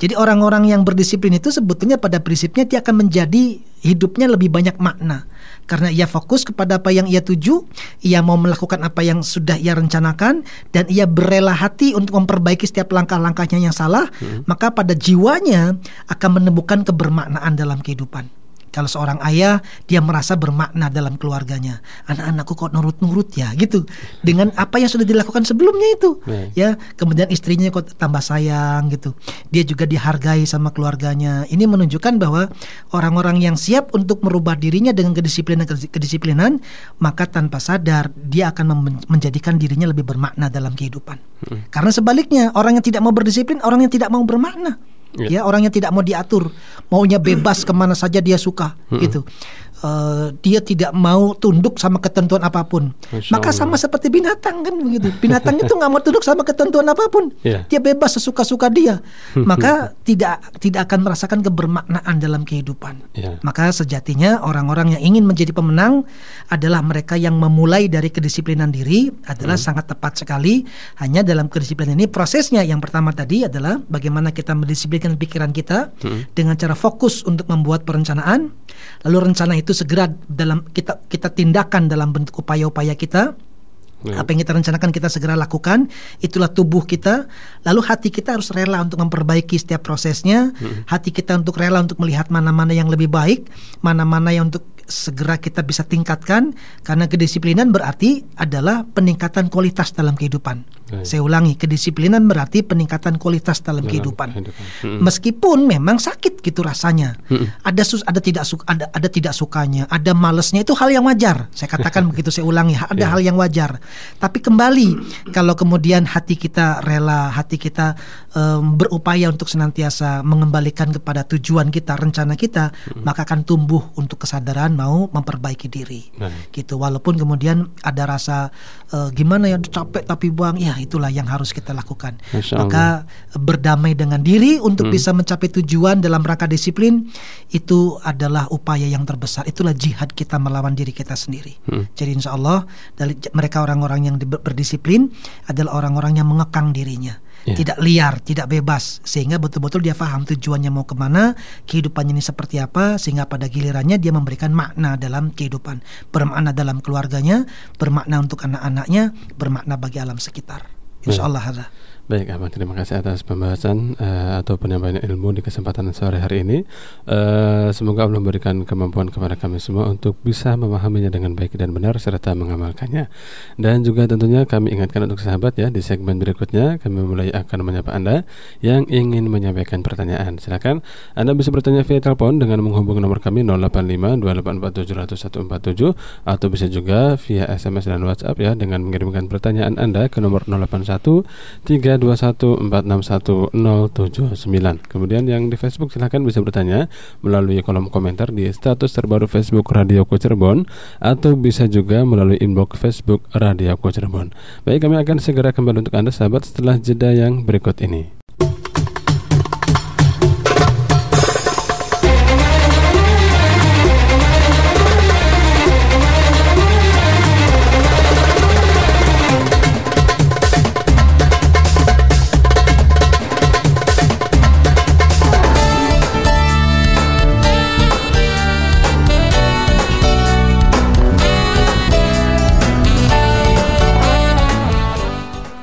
Jadi orang-orang yang berdisiplin itu sebetulnya pada prinsipnya dia akan menjadi hidupnya lebih banyak makna. Karena ia fokus kepada apa yang ia tuju, ia mau melakukan apa yang sudah ia rencanakan dan ia berela hati untuk memperbaiki setiap langkah-langkahnya yang salah, maka pada jiwanya akan menemukan kebermaknaan dalam kehidupan. Kalau seorang ayah dia merasa bermakna dalam keluarganya, anak-anakku kok nurut-nurut ya gitu. Dengan apa yang sudah dilakukan sebelumnya itu, Baik. ya. Kemudian istrinya kok tambah sayang gitu. Dia juga dihargai sama keluarganya. Ini menunjukkan bahwa orang-orang yang siap untuk merubah dirinya dengan kedisiplinan kedisiplinan, maka tanpa sadar dia akan menjadikan dirinya lebih bermakna dalam kehidupan. Karena sebaliknya, orang yang tidak mau berdisiplin, orang yang tidak mau bermakna. Ya. Ya, orang yang tidak mau diatur, maunya bebas ke mana saja dia suka, gitu. Eh, dia tidak mau tunduk sama ketentuan apa pun. Maka sama seperti binatang kan begitu. Binatang itu nggak mau tunduk sama ketentuan apa pun. Iya. Dia bebas sesuka-suka dia. Maka tidak tidak akan merasakan kebermaknaan dalam kehidupan. Iya. Maka sejatinya orang-orang yang ingin menjadi pemenang adalah mereka yang memulai dari kedisiplinan diri adalah sangat tepat sekali. Hanya dalam kedisiplinan ini prosesnya yang pertama tadi adalah bagaimana kita mendisiplinkan pikiran kita dengan cara fokus untuk membuat perencanaan. Lalu rencana itu segera dalam kita kita tindakan dalam bentuk upaya-upaya kita. Ya. Apa yang kita rencanakan kita segera lakukan, itulah tubuh kita. Lalu hati kita harus rela untuk memperbaiki setiap prosesnya. Hati kita untuk rela untuk melihat mana-mana yang lebih baik, mana-mana yang untuk segera kita bisa tingkatkan. Karena kedisiplinan berarti adalah peningkatan kualitas dalam kehidupan. Baik. Saya ulangi, kedisiplinan berarti peningkatan kualitas dalam, Dalam kehidupan. kehidupan. Mm-mm. Meskipun memang sakit gitu rasanya, ada sus, ada tidak suka, ada ada tidak sukanya, ada malesnya itu hal yang wajar. Saya katakan begitu, saya ulangi, ada Ya. hal yang wajar. Tapi kembali kalau kemudian hati kita rela, hati kita em, berupaya untuk senantiasa mengembalikan kepada tujuan kita, rencana kita, maka akan tumbuh untuk kesadaran mau memperbaiki diri. Baik. Gitu. Walaupun kemudian ada rasa eh, gimana ya capek tapi buang, ya itulah yang harus kita lakukan. Maka berdamai dengan diri untuk bisa mencapai tujuan dalam rangka disiplin itu adalah upaya yang terbesar. Itulah jihad kita melawan diri kita sendiri. Jadi insya Allah dari mereka orang-orang yang di- berdisiplin adalah orang-orang yang mengekang dirinya. Ya. Tidak liar, tidak bebas sehingga betul-betul dia paham tujuannya mau ke mana, kehidupannya ini seperti apa sehingga pada gilirannya dia memberikan makna dalam kehidupan, bermakna dalam keluarganya, bermakna untuk anak-anaknya, bermakna bagi alam sekitar. Insya Allah ada. Baik, Abang, terima kasih atas pembahasan eh, atau penyampaian ilmu di kesempatan sore hari ini. Eh, semoga Allah memberikan kemampuan kepada kami semua untuk bisa memahaminya dengan baik dan benar serta mengamalkannya. Dan juga tentunya kami ingatkan untuk sahabat ya di segmen berikutnya kami mulai akan menyapa Anda yang ingin menyampaikan pertanyaan. Silakan Anda bisa bertanya via telepon dengan menghubungi nomor kami 085 284 atau bisa juga via SMS dan WhatsApp ya dengan mengirimkan pertanyaan Anda ke nomor 081 3 021321461079. Kemudian yang di Facebook silahkan bisa bertanya melalui kolom komentar di status terbaru Facebook Radio Cirebon atau bisa juga melalui inbox Facebook Radio Cirebon. Baik, kami akan segera kembali untuk Anda sahabat setelah jeda yang berikut ini.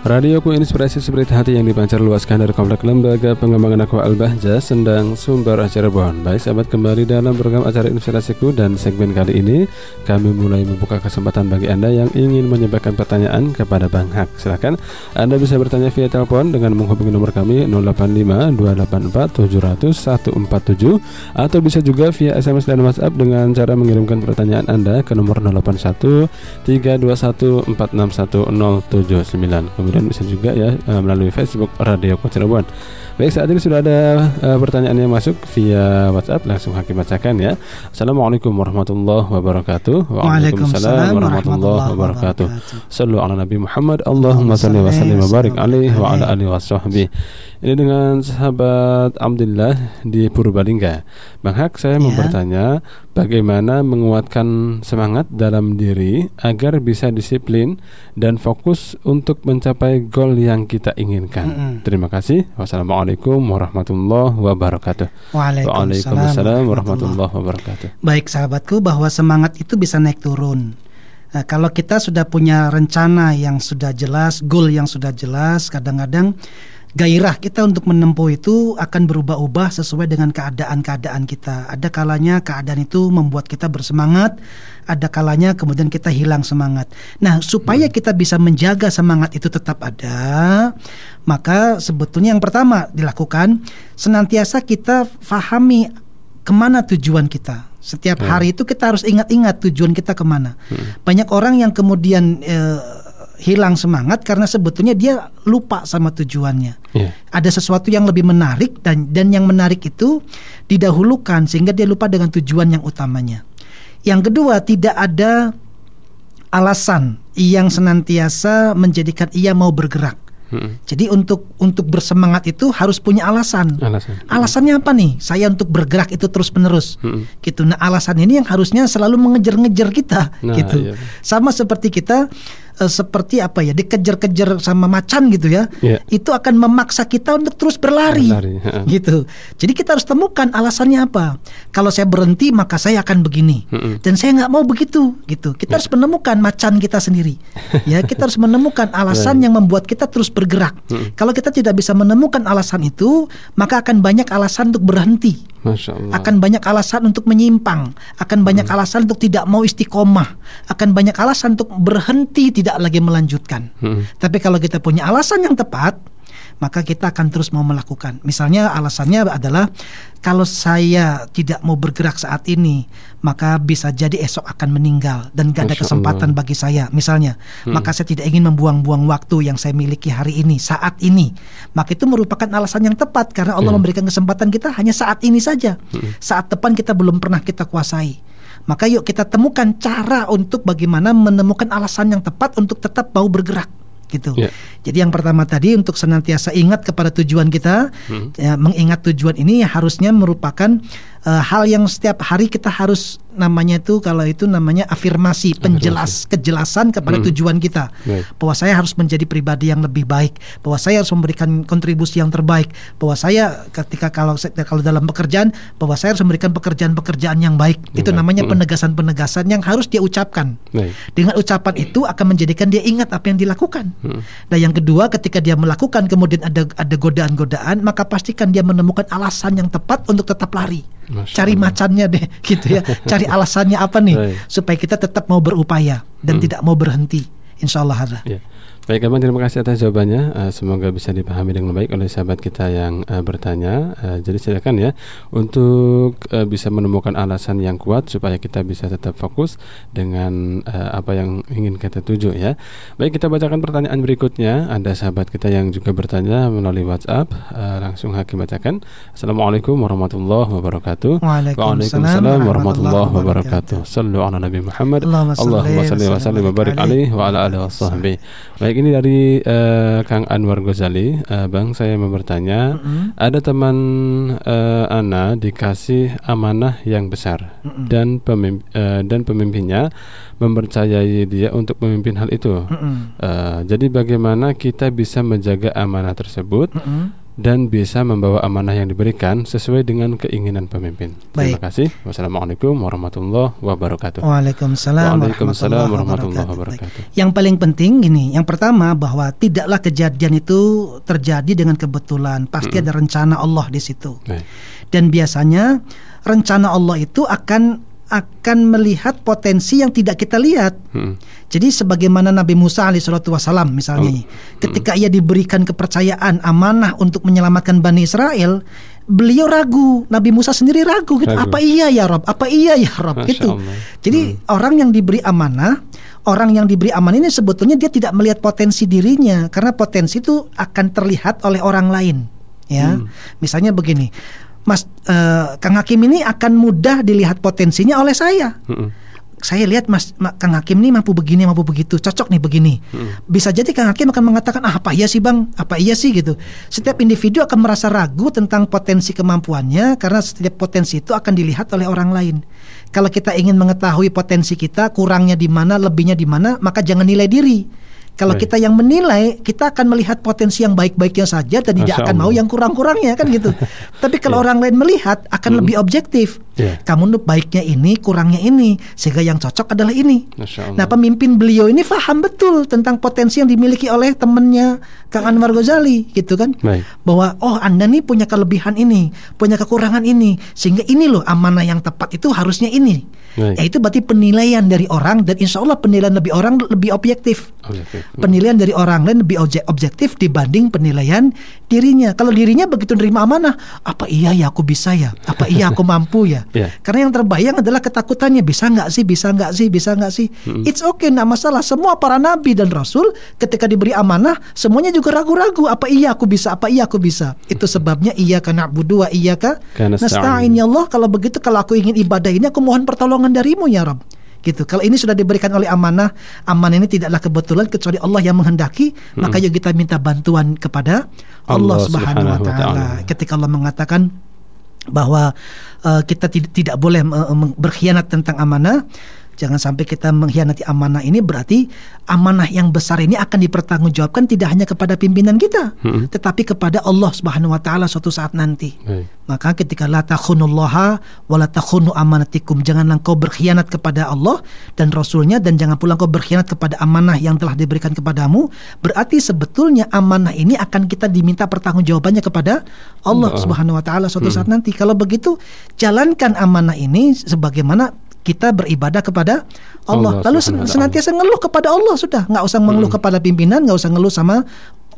Radioku Inspirasi Spirit Hati yang dipancar luaskan dari Komplek Lembaga Pengembangan Aqua Al-Bahja, Sendang, Sumber, Cirebon. Baik sahabat kembali dalam program acara Inspirasiku dan segmen kali ini kami mulai membuka kesempatan bagi Anda yang ingin menyampaikan pertanyaan kepada Bang Hak. Silahkan Anda bisa bertanya via telepon dengan menghubungi nomor kami 085 284 700 147 atau bisa juga via SMS dan WhatsApp dengan cara mengirimkan pertanyaan Anda ke nomor 081 321 461 079. Kemudian kemudian bisa juga ya uh, melalui Facebook Radio Kota Cirebon. Baik saat ini sudah ada uh, pertanyaan yang masuk via WhatsApp langsung Hakim bacakan ya. Assalamualaikum warahmatullahi wabarakatuh. Waalaikumsalam warahmatullahi wabarakatuh. Sallu ala Nabi Muhammad. Allahumma salli wa sallim wa barik alaihi wa ala alihi wa sahbihi. Ini dengan sahabat Alhamdulillah di Purbalingga. Bang Hak, saya ya. mau bertanya bagaimana menguatkan semangat dalam diri agar bisa disiplin dan fokus untuk mencapai goal yang kita inginkan. Mm -hmm. Terima kasih. Wassalamualaikum warahmatullahi wabarakatuh. Waalaikumsalam, Waalaikumsalam warahmatullahi wabarakatuh. Baik sahabatku bahwa semangat itu bisa naik turun. Nah, kalau kita sudah punya rencana yang sudah jelas, goal yang sudah jelas, kadang-kadang gairah kita untuk menempuh itu akan berubah-ubah sesuai dengan keadaan-keadaan kita. Ada kalanya keadaan itu membuat kita bersemangat, ada kalanya kemudian kita hilang semangat. Nah, supaya hmm. kita bisa menjaga semangat itu tetap ada, maka sebetulnya yang pertama dilakukan senantiasa kita fahami ke mana tujuan kita. Setiap hmm. hari itu kita harus ingat-ingat tujuan kita ke mana. Hmm. Banyak orang yang kemudian eh, hilang semangat karena sebetulnya dia lupa sama tujuannya. Yeah. Ada sesuatu yang lebih menarik dan dan yang menarik itu didahulukan sehingga dia lupa dengan tujuan yang utamanya. Yang kedua, tidak ada alasan yang senantiasa menjadikan ia mau bergerak. Hmm. Jadi untuk untuk bersemangat itu harus punya alasan. Alasan. Alasannya apa nih? Saya untuk bergerak itu terus menerus. Hmm. Gitu. Nah alasan ini yang harusnya selalu mengejar-ngejar kita. Nah, gitu. Iya. Sama seperti kita uh, seperti apa ya dikejar-kejar sama macan gitu ya yeah. itu akan memaksa kita untuk terus berlari, berlari. gitu. Jadi kita harus temukan alasannya apa. Kalau saya berhenti maka saya akan begini. Mm dan saya nggak mau begitu gitu. Kita yeah. harus menemukan macan kita sendiri. Ya kita harus menemukan alasan yang membuat kita terus bergerak. Mm kalau kita tidak bisa menemukan alasan itu maka akan banyak alasan untuk berhenti akan banyak alasan untuk menyimpang, akan banyak hmm. alasan untuk tidak mau istiqomah, akan banyak alasan untuk berhenti tidak lagi melanjutkan. Hmm. Tapi kalau kita punya alasan yang tepat, maka kita akan terus mau melakukan. Misalnya alasannya adalah kalau saya tidak mau bergerak saat ini, maka bisa jadi esok akan meninggal dan gak ada kesempatan bagi saya. Misalnya, hmm. maka saya tidak ingin membuang-buang waktu yang saya miliki hari ini, saat ini. Maka itu merupakan alasan yang tepat karena Allah hmm. memberikan kesempatan kita hanya saat ini saja. Hmm. Saat depan kita belum pernah kita kuasai. Maka yuk kita temukan cara untuk bagaimana menemukan alasan yang tepat untuk tetap mau bergerak gitu. Yeah. Jadi yang pertama tadi untuk senantiasa ingat kepada tujuan kita, hmm. ya, mengingat tujuan ini harusnya merupakan uh, hal yang setiap hari kita harus namanya itu kalau itu namanya afirmasi, penjelas afirmasi. kejelasan kepada hmm. tujuan kita. Baik. Bahwa saya harus menjadi pribadi yang lebih baik, bahwa saya harus memberikan kontribusi yang terbaik, bahwa saya ketika kalau kalau dalam pekerjaan bahwa saya harus memberikan pekerjaan-pekerjaan yang baik. Itu namanya hmm. penegasan-penegasan yang harus dia ucapkan. Baik. Dengan ucapan itu akan menjadikan dia ingat apa yang dilakukan. Hmm. Nah, yang kedua ketika dia melakukan kemudian ada ada godaan-godaan, maka pastikan dia menemukan alasan yang tepat untuk tetap lari. Masya cari Allah. macannya deh gitu ya cari alasannya apa nih supaya kita tetap mau berupaya dan hmm. tidak mau berhenti Insya Allah ada. Ya. Baik, Abang terima kasih atas jawabannya. Uh, semoga bisa dipahami dengan baik oleh sahabat kita yang uh, bertanya. Uh, jadi silakan ya untuk uh, bisa menemukan alasan yang kuat supaya kita bisa tetap fokus dengan uh, apa yang ingin kita tuju ya. Baik, kita bacakan pertanyaan berikutnya. Ada sahabat kita yang juga bertanya melalui WhatsApp. Uh, langsung Hakim bacakan. Assalamualaikum warahmatullahi wabarakatuh. Waalaikumsalam warahmatullahi wabarakatuh. Sallu ala Nabi Muhammad. Allahumma salli wa sallim wa barik alaihi wa ala alihi wasahbihi. Baik, ini dari uh, Kang Anwar Ghazali, uh, Bang saya mau bertanya, mm-hmm. ada teman uh, Ana dikasih amanah yang besar mm-hmm. dan pemimp, uh, dan pemimpinnya mempercayai dia untuk memimpin hal itu. Mm-hmm. Uh, jadi bagaimana kita bisa menjaga amanah tersebut? Mm-hmm dan bisa membawa amanah yang diberikan sesuai dengan keinginan pemimpin. Baik. Terima kasih. Wassalamualaikum warahmatullahi wabarakatuh. Waalaikumsalam, Waalaikumsalam warahmatullahi wabarakatuh. Yang paling penting ini, yang pertama bahwa tidaklah kejadian itu terjadi dengan kebetulan, pasti mm -hmm. ada rencana Allah di situ. Baik. Dan biasanya rencana Allah itu akan akan melihat potensi yang tidak kita lihat. Hmm. Jadi sebagaimana Nabi Musa alaihissalam misalnya, oh. ketika ia diberikan kepercayaan amanah untuk menyelamatkan Bani Israel, beliau ragu. Nabi Musa sendiri ragu, gitu. Ragu. apa iya ya Rob? Apa iya ya Rob? Gitu. Jadi hmm. orang yang diberi amanah, orang yang diberi amanah ini sebetulnya dia tidak melihat potensi dirinya, karena potensi itu akan terlihat oleh orang lain. Ya, hmm. misalnya begini Mas uh, Kang Hakim ini akan mudah dilihat potensinya oleh saya. Mm -mm. Saya lihat Mas Kang Hakim ini mampu begini, mampu begitu, cocok nih begini. Mm. Bisa jadi Kang Hakim akan mengatakan ah apa iya sih Bang, apa iya sih gitu. Setiap individu akan merasa ragu tentang potensi kemampuannya karena setiap potensi itu akan dilihat oleh orang lain. Kalau kita ingin mengetahui potensi kita, kurangnya di mana, lebihnya di mana, maka jangan nilai diri kalau Baik. kita yang menilai, kita akan melihat potensi yang baik-baiknya saja dan tidak akan mau yang kurang-kurangnya kan gitu. Tapi kalau yeah. orang lain melihat akan hmm. lebih objektif. Yeah. Kamu baiknya ini, kurangnya ini, sehingga yang cocok adalah ini. Nah, pemimpin beliau ini paham betul tentang potensi yang dimiliki oleh temannya Kang Anwar Ghazali gitu kan. Baik. Bahwa oh Anda nih punya kelebihan ini, punya kekurangan ini, sehingga ini loh amanah yang tepat itu harusnya ini. Baik. Ya itu berarti penilaian dari orang dan insya Allah penilaian lebih orang lebih objektif. objektif. Penilaian dari orang lain lebih objektif dibanding penilaian dirinya. Kalau dirinya begitu nerima amanah, apa iya ya aku bisa ya? Apa iya aku mampu ya? yeah. Karena yang terbayang adalah ketakutannya bisa nggak sih? Bisa nggak sih? Bisa nggak sih? Mm-hmm. It's okay, nggak masalah. Semua para nabi dan rasul ketika diberi amanah semuanya juga ragu-ragu. Apa iya aku bisa? Apa iya aku bisa? Itu sebabnya iya karena budu iya? Nasta'in ya Allah. Kalau begitu kalau aku ingin ibadah ini aku mohon pertolongan pertolongan darimu ya Rob gitu. Kalau ini sudah diberikan oleh amanah, amanah ini tidaklah kebetulan kecuali Allah yang menghendaki, hmm. maka yuk kita minta bantuan kepada Allah, Allah Subhanahu wa taala. Ketika Allah mengatakan bahwa uh, kita tidak tidak boleh uh, berkhianat tentang amanah, Jangan sampai kita mengkhianati amanah ini berarti amanah yang besar ini akan dipertanggungjawabkan tidak hanya kepada pimpinan kita, hmm. tetapi kepada Allah Subhanahu wa taala suatu saat nanti. Hmm. Maka ketika la takhunullaha wa la takhunu amanatikum, janganlah kau berkhianat kepada Allah dan Rasulnya dan jangan pula kau berkhianat kepada amanah yang telah diberikan kepadamu, berarti sebetulnya amanah ini akan kita diminta pertanggungjawabannya kepada Allah Subhanahu wa taala suatu hmm. saat nanti. Kalau begitu, jalankan amanah ini sebagaimana kita beribadah kepada Allah. Allah Lalu sen senantiasa ngeluh kepada Allah sudah, nggak usah mengeluh hmm. kepada pimpinan, nggak usah ngeluh sama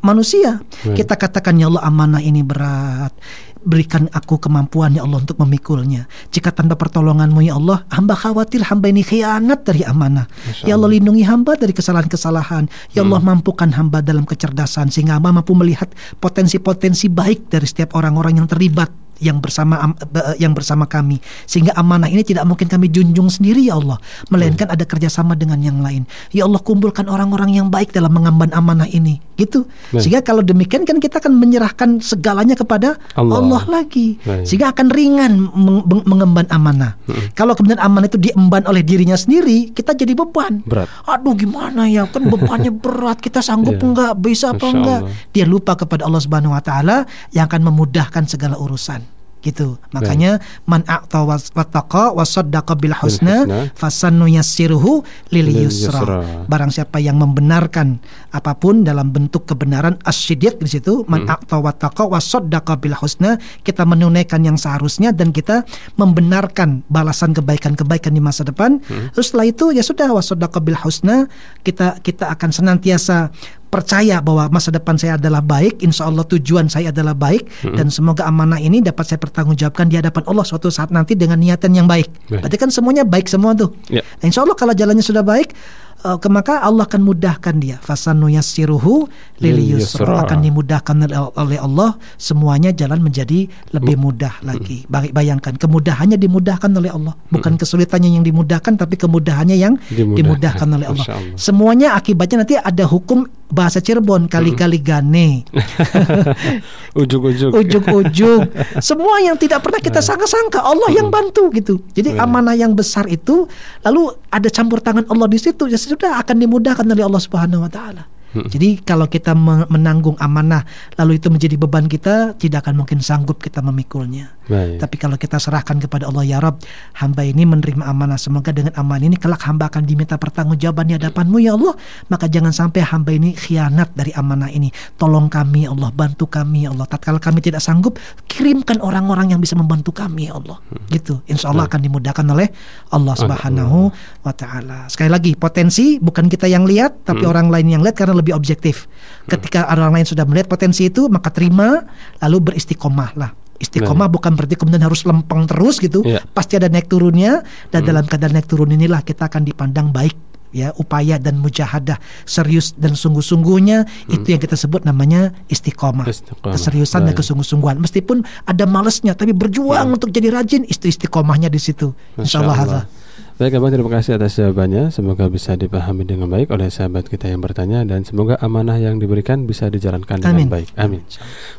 manusia. Hmm. Kita katakan ya Allah amanah ini berat. Berikan aku kemampuan ya Allah untuk memikulnya. Jika tanpa pertolonganmu ya Allah, hamba khawatir hamba ini khianat dari amanah. Ya Allah lindungi hamba dari kesalahan-kesalahan. Ya Allah hmm. mampukan hamba dalam kecerdasan sehingga hamba mampu melihat potensi-potensi baik dari setiap orang-orang yang terlibat yang bersama yang bersama kami. Sehingga amanah ini tidak mungkin kami junjung sendiri ya Allah. Melainkan ada kerjasama dengan yang lain. Ya Allah kumpulkan orang-orang yang baik dalam mengemban amanah ini. Gitu. Baik. sehingga kalau demikian kan kita akan menyerahkan segalanya kepada Allah, Allah lagi. Baik. sehingga akan ringan mengemban amanah. Hmm. kalau kemudian amanah itu diemban oleh dirinya sendiri kita jadi beban. Berat. Aduh gimana ya? Kan bebannya berat. Kita sanggup yeah. enggak? Bisa apa enggak? Dia lupa kepada Allah Subhanahu wa taala yang akan memudahkan segala urusan gitu. Makanya man a'ta wattaqa wa saddaqa bil husna fasannu yassiruhu lil yusra. barang siapa yang membenarkan apa pun dalam bentuk kebenaran asyidik di situ man hmm. a'ta wattaqa wa saddaqa bil husna kita menunaikan yang seharusnya dan kita membenarkan balasan kebaikan-kebaikan di masa depan. Hmm. terus setelah itu ya sudah wa saddaqa bil husna kita kita akan senantiasa percaya bahwa masa depan saya adalah baik, insya Allah tujuan saya adalah baik, Mm-mm. dan semoga amanah ini dapat saya pertanggungjawabkan di hadapan Allah suatu saat nanti dengan niatan yang baik. Baik. Berarti kan semuanya baik semua tuh. Ya. Nah, insya Allah kalau jalannya sudah baik, eh, ke- maka Allah akan mudahkan dia. Fasanu yassiruhu lil yusra. akan dimudahkan oleh- Allah. Semuanya jalan menjadi lebih mudah lagi. Ba- Bayangkan kemudahannya dimudahkan oleh Allah, bukan kesulitannya yang dimudahkan, tapi kemudahannya yang Dimudahkan. dimudahkan oleh Allah. Allah. Semuanya akibatnya nanti ada hukum bahasa Cirebon kali-kali gane. Ujuk-ujuk. ujung-ujung semua yang tidak pernah kita sangka-sangka Allah yang bantu gitu jadi amanah yang besar itu lalu ada campur tangan Allah di situ ya sudah akan dimudahkan oleh Allah Subhanahu Wa Taala. Jadi kalau kita me- menanggung amanah lalu itu menjadi beban kita tidak akan mungkin sanggup kita memikulnya Baik. tapi kalau kita serahkan kepada Allah ya Rob, hamba ini menerima amanah. Semoga dengan amanah ini kelak hamba akan diminta pertanggungjawaban di hadapanmu ya Allah. Maka jangan sampai hamba ini khianat dari amanah ini. Tolong kami ya Allah, bantu kami ya Allah. Tatkala kami tidak sanggup, kirimkan orang-orang yang bisa membantu kami ya Allah. Gitu. Insya Allah akan dimudahkan oleh Allah Subhanahu wa taala. Sekali lagi, potensi bukan kita yang lihat, tapi orang lain yang lihat karena lebih objektif. Ketika orang lain sudah melihat potensi itu, maka terima lalu beristiqomah lah. Istiqomah bukan berarti kemudian harus lempeng terus gitu. Iya. Pasti ada naik turunnya dan dalam keadaan naik turun inilah kita akan dipandang baik ya upaya dan mujahadah serius dan sungguh-sungguhnya itu yang kita sebut namanya istiqomah. Istiqomah. Keseriusan dan Baik. kesungguh-sungguhan. Meskipun ada malesnya tapi berjuang untuk jadi rajin itu istiqomahnya di situ. Insyaallah Allah. Baik Abang terima kasih atas jawabannya. Semoga bisa dipahami dengan baik oleh sahabat kita yang bertanya Dan semoga amanah yang diberikan bisa dijalankan dengan Amin. baik. Amin.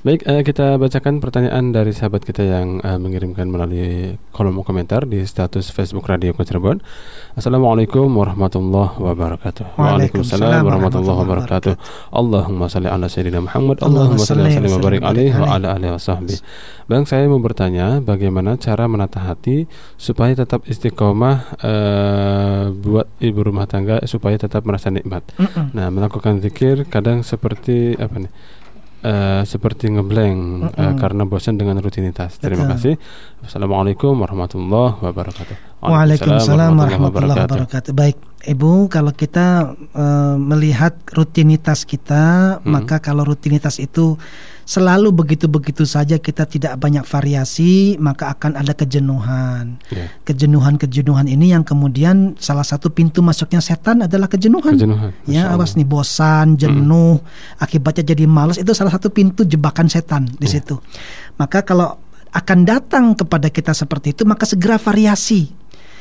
Baik eh, kita bacakan pertanyaan dari sahabat kita yang eh, mengirimkan melalui kolom komentar Di status Facebook Radio Cirebon. Assalamualaikum warahmatullahi wabarakatuh. Waalaikumsalam warahmatullahi wabarakatuh. Allahumma salli ala Sayyidina Muhammad. Allahumma salli wa barik alaihi wa ala alihi wa sahbihi. Bang saya mau bertanya bagaimana cara menata hati supaya tetap istiqomah eh, buat ibu rumah tangga supaya tetap merasa nikmat. Mm-mm. Nah, melakukan zikir kadang seperti apa nih? eh, seperti ngeblank eh, Mm-mm. karena bosan dengan rutinitas. Terima Betul. kasih. Assalamualaikum warahmatullahi wabarakatuh. Waalaikumsalam warahmatullahi wabarakatuh. Baik, Ibu, kalau kita eh, melihat rutinitas kita, Hmm. maka kalau rutinitas itu selalu begitu-begitu saja kita tidak banyak variasi, maka akan ada kejenuhan. Ya, Kejenuhan-kejenuhan ini yang kemudian salah satu pintu masuknya setan adalah kejenuhan. kejenuhan. Ya, awas nih bosan, jenuh, akibatnya jadi malas itu salah satu pintu jebakan setan di Iya. situ. Maka kalau akan datang kepada kita seperti itu, maka segera variasi.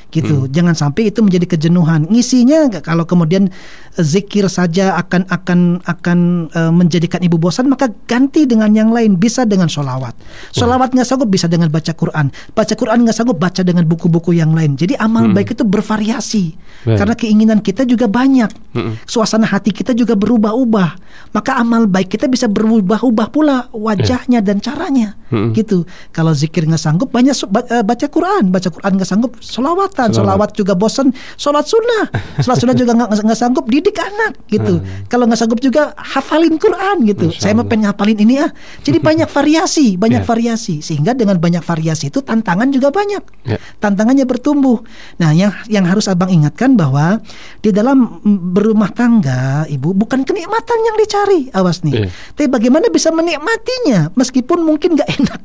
Gitu. Jangan sampai itu menjadi kejenuhan. Ngisinya kalau kemudian eh, zikir saja akan akan akan eh, menjadikan ibu bosan, maka ganti dengan yang lain. Bisa dengan sholawat. Sholawat nggak sanggup bisa dengan baca Quran. Baca Quran nggak sanggup baca dengan buku-buku yang lain. Jadi amal baik itu bervariasi. Baik. Karena keinginan kita juga banyak. Mm-mm. Suasana hati kita juga berubah-ubah. Maka amal baik kita bisa berubah-ubah pula wajahnya dan caranya. Mm-mm. Gitu. Kalau zikir nggak sanggup banyak baca Quran, baca Quran nggak sanggup solawatan, Solawat juga bosan, sholat sunnah, sholat sunnah juga nggak nggak sanggup didik anak gitu. Kalau nggak sanggup juga hafalin Quran gitu. Saya mau pengen hafalin ini ah. Jadi banyak variasi, banyak Ya. variasi sehingga dengan banyak variasi itu tantangan juga banyak Ya. tantangannya bertumbuh. Nah, yang yang harus abang ingatkan bahwa di dalam berumah tangga, ibu bukan kenikmatan yang dicari, awas nih. Iya. Tapi bagaimana bisa menikmatinya meskipun mungkin nggak enak.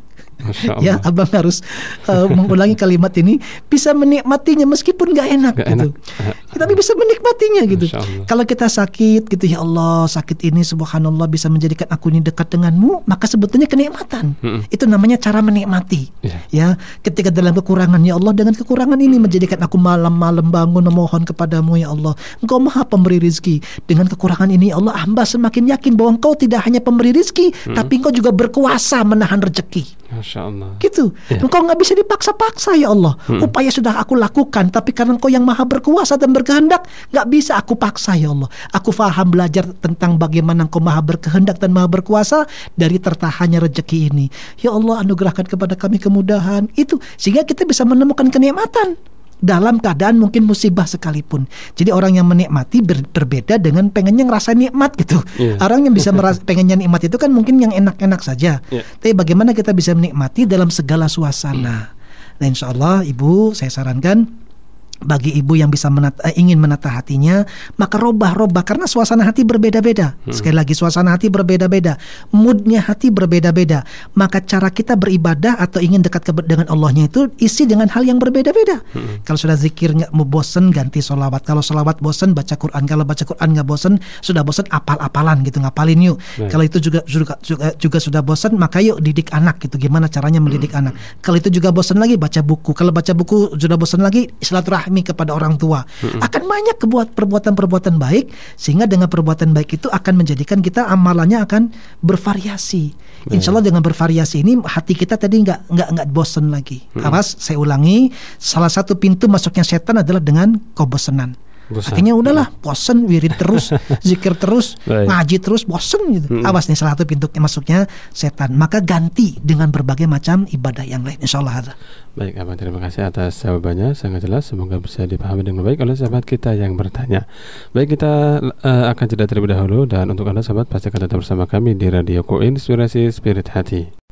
Ya, abang harus uh, mengulangi kalimat ini bisa menikmatinya meskipun nggak enak Nggak gitu. enak. Tapi bisa menikmatinya gitu. Kalau kita sakit gitu ya Allah, sakit ini subhanallah bisa menjadikan aku ini dekat denganmu, maka sebetulnya kenikmatan. Mm-mm. Itu namanya cara menikmati. Iya. Ya, ketika dalam kekurangan ya Allah dengan kekurangan ini menjadikan aku malam-malam bangun memohon kepadamu ya Allah. Engkau Maha pemberi rizki. Dengan kekurangan ini ya Allah hamba semakin yakin bahwa Engkau tidak hanya pemberi rizki, tapi Engkau juga berkuasa menahan rezeki. Masya Allah. Gitu. Iya. Engkau nggak bisa dipaksa-paksa ya Allah. Upaya sudah aku lakukan, tapi karena Engkau yang maha berkuasa dan berkehendak, nggak bisa aku paksa ya Allah. Aku faham belajar tentang bagaimana Engkau maha berkehendak dan maha berkuasa dari tertahannya rezeki ini. Ya Allah anugerahkan kepada kami kemudahan itu sehingga kita bisa menemukan kenikmatan dalam keadaan mungkin musibah sekalipun. Jadi orang yang menikmati ber- berbeda dengan pengennya ngerasa nikmat gitu. Iya. Orang yang bisa meras- pengennya nikmat itu kan mungkin yang enak-enak saja. Iya. Tapi bagaimana kita bisa menikmati dalam segala suasana. Nah insya Allah ibu saya sarankan bagi ibu yang bisa menata, eh, ingin menata hatinya, maka robah-robah karena suasana hati berbeda-beda. Hmm. Sekali lagi suasana hati berbeda-beda, moodnya hati berbeda-beda. Maka cara kita beribadah atau ingin dekat ke, dengan Allahnya itu isi dengan hal yang berbeda-beda. Hmm. Kalau sudah zikir nggak mau bosen ganti solawat. Kalau solawat bosen baca Quran. Kalau baca Quran nggak bosen sudah bosen apal-apalan gitu ngapalin yuk. Hmm. Kalau itu juga juga, juga juga sudah bosen maka yuk didik anak gitu. Gimana caranya mendidik hmm. anak. Kalau itu juga bosen lagi baca buku. Kalau baca buku sudah bosen lagi silaturahmi silaturahmi kepada orang tua. Hmm. Akan banyak kebuat perbuatan-perbuatan baik sehingga dengan perbuatan baik itu akan menjadikan kita amalannya akan bervariasi. Insya Allah dengan bervariasi ini hati kita tadi nggak nggak nggak bosan lagi. Hmm. Awas, saya ulangi, salah satu pintu masuknya setan adalah dengan kebosanan. Bosan. Akhirnya udahlah bosen wirid terus zikir terus Baik. ngaji terus bosen gitu. Hmm. Awas nih salah satu pintu masuknya setan. Maka ganti dengan berbagai macam ibadah yang lain. Insya Allah. Baik, Abang terima kasih atas jawabannya sangat jelas. Semoga bisa dipahami dengan baik oleh sahabat kita yang bertanya. Baik, kita uh, akan jeda terlebih dahulu dan untuk anda sahabat pasti akan tetap bersama kami di Radio Ko Inspirasi Spirit Hati.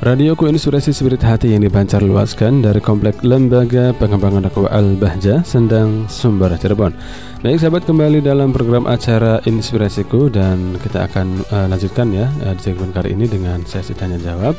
Radio Ku Inspirasi Spirit Hati yang dipancar luaskan dari Komplek Lembaga Pengembangan Dakwah Al-Bahja, Sendang, Sumber, Cirebon. Baik sahabat kembali dalam program acara Inspirasiku dan kita akan uh, lanjutkan ya uh, di segmen kali ini dengan sesi tanya jawab.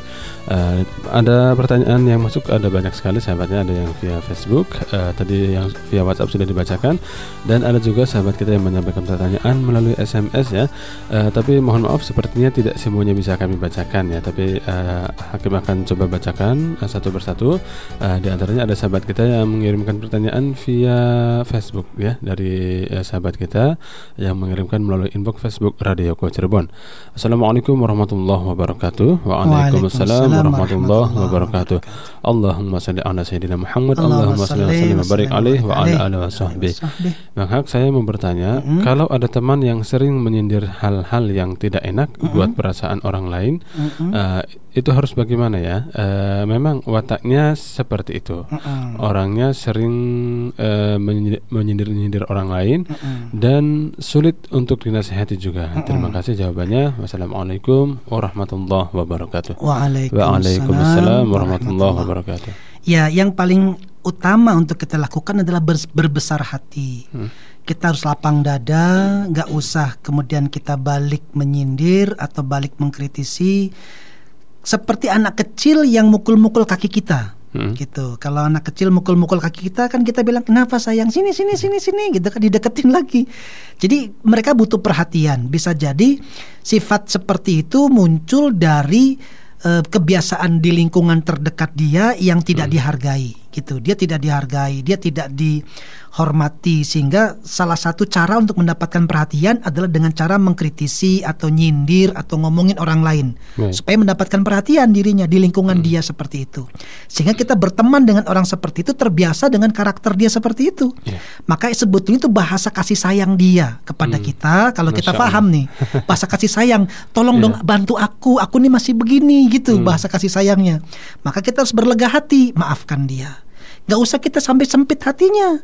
Uh, ada pertanyaan yang masuk ada banyak sekali sahabatnya ada yang via Facebook, uh, tadi yang via WhatsApp sudah dibacakan dan ada juga sahabat kita yang menyampaikan pertanyaan melalui SMS ya. Uh, tapi mohon maaf sepertinya tidak semuanya bisa kami bacakan ya, tapi uh, Hakim akan coba bacakan uh, satu persatu. Uh, di antaranya ada sahabat kita yang mengirimkan pertanyaan via Facebook ya dari ya, sahabat kita yang mengirimkan melalui inbox Facebook Radio Ko Cirebon. Assalamualaikum warahmatullahi wabarakatuh. Waalaikumsalam warahmatullahi wabarakatuh. Allahumma salli ala sayyidina Muhammad. Allahumma salli wa sallim barik alaih wa ala alihi wa sahbihi. Maka saya mau bertanya, mm-hmm. kalau ada teman yang sering menyindir hal-hal yang tidak enak mm-hmm. buat perasaan orang lain, mm-hmm. uh, itu harus bagaimana ya? Uh, memang wataknya seperti itu. Mm-hmm. Orangnya sering uh, menyindir-nyindir orang lain mm dan sulit untuk dinasehati juga. Mm. Terima kasih jawabannya. Wassalamualaikum warahmatullahi wabarakatuh. Waalaikumsalam, warahmatullahi wabarakatuh. Ya, yang paling utama untuk kita lakukan adalah ber berbesar hati. Hmm. Kita harus lapang dada, nggak usah kemudian kita balik menyindir atau balik mengkritisi seperti anak kecil yang mukul-mukul kaki kita hmm. gitu. Kalau anak kecil mukul-mukul kaki kita kan kita bilang kenapa sayang sini sini sini sini gitu kan dideketin lagi. Jadi mereka butuh perhatian. Bisa jadi sifat seperti itu muncul dari uh, kebiasaan di lingkungan terdekat dia yang tidak hmm. dihargai gitu. Dia tidak dihargai, dia tidak dihormati sehingga salah satu cara untuk mendapatkan perhatian adalah dengan cara mengkritisi atau nyindir atau ngomongin orang lain hmm. supaya mendapatkan perhatian dirinya di lingkungan hmm. dia seperti itu. Sehingga kita berteman dengan orang seperti itu terbiasa dengan karakter dia seperti itu. Yeah. Maka sebetulnya itu bahasa kasih sayang dia kepada hmm. kita kalau Masya kita paham nih. Bahasa kasih sayang, tolong yeah. dong bantu aku, aku nih masih begini gitu hmm. bahasa kasih sayangnya. Maka kita harus berlega hati, maafkan dia. Gak usah kita sampai sempit hatinya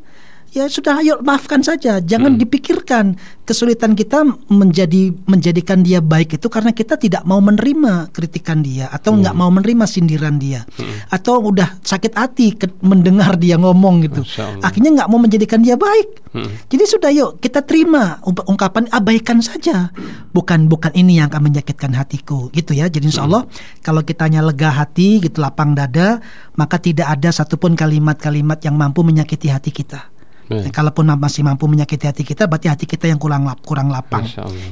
ya sudah ayo maafkan saja jangan hmm. dipikirkan kesulitan kita menjadi menjadikan dia baik itu karena kita tidak mau menerima kritikan dia atau nggak hmm. mau menerima sindiran dia hmm. atau udah sakit hati ke, mendengar dia ngomong gitu akhirnya nggak mau menjadikan dia baik hmm. jadi sudah yuk kita terima ungkapan abaikan saja bukan bukan ini yang akan menyakitkan hatiku gitu ya jadi insya hmm. Allah hmm. kalau kitanya lega hati gitu lapang dada maka tidak ada satupun kalimat-kalimat yang mampu menyakiti hati kita Hmm. kalaupun masih mampu menyakiti hati kita, berarti hati kita yang kurang lap, kurang lapang.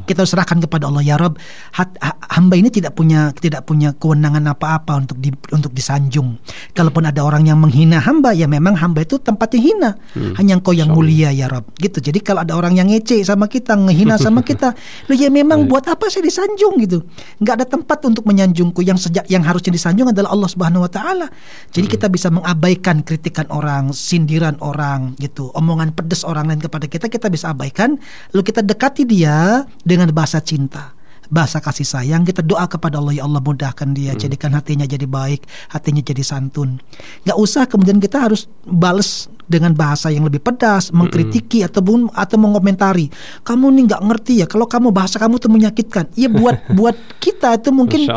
Kita serahkan kepada Allah ya Rob. Hat, hamba ini tidak punya tidak punya kewenangan apa-apa untuk di, untuk disanjung. Kalaupun ada orang yang menghina hamba, ya memang hamba itu tempatnya hina. Hmm. Hanya Engkau yang mulia ya Rob. Gitu. Jadi kalau ada orang yang ngece sama kita, ngehina sama kita, lu ya memang buat apa saya disanjung gitu? Nggak ada tempat untuk menyanjungku. Yang sejak yang harusnya disanjung adalah Allah Subhanahu Wa Taala. Jadi hmm. kita bisa mengabaikan kritikan orang, sindiran orang, gitu omongan pedes orang lain kepada kita kita bisa abaikan. Lalu kita dekati dia dengan bahasa cinta bahasa kasih sayang. Kita doa kepada Allah ya Allah mudahkan dia jadikan hatinya jadi baik hatinya jadi santun. Nggak usah kemudian kita harus bales dengan bahasa yang lebih pedas mengkritiki ataupun atau mengomentari. Kamu nih nggak ngerti ya kalau kamu bahasa kamu tuh menyakitkan. Ya buat buat kita itu mungkin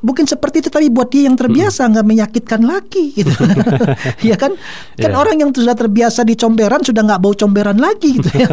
mungkin seperti itu tapi buat dia yang terbiasa nggak menyakitkan lagi gitu. Ya kan? Kan Iya. orang yang sudah terbiasa di comberan sudah nggak bau comberan lagi gitu ya.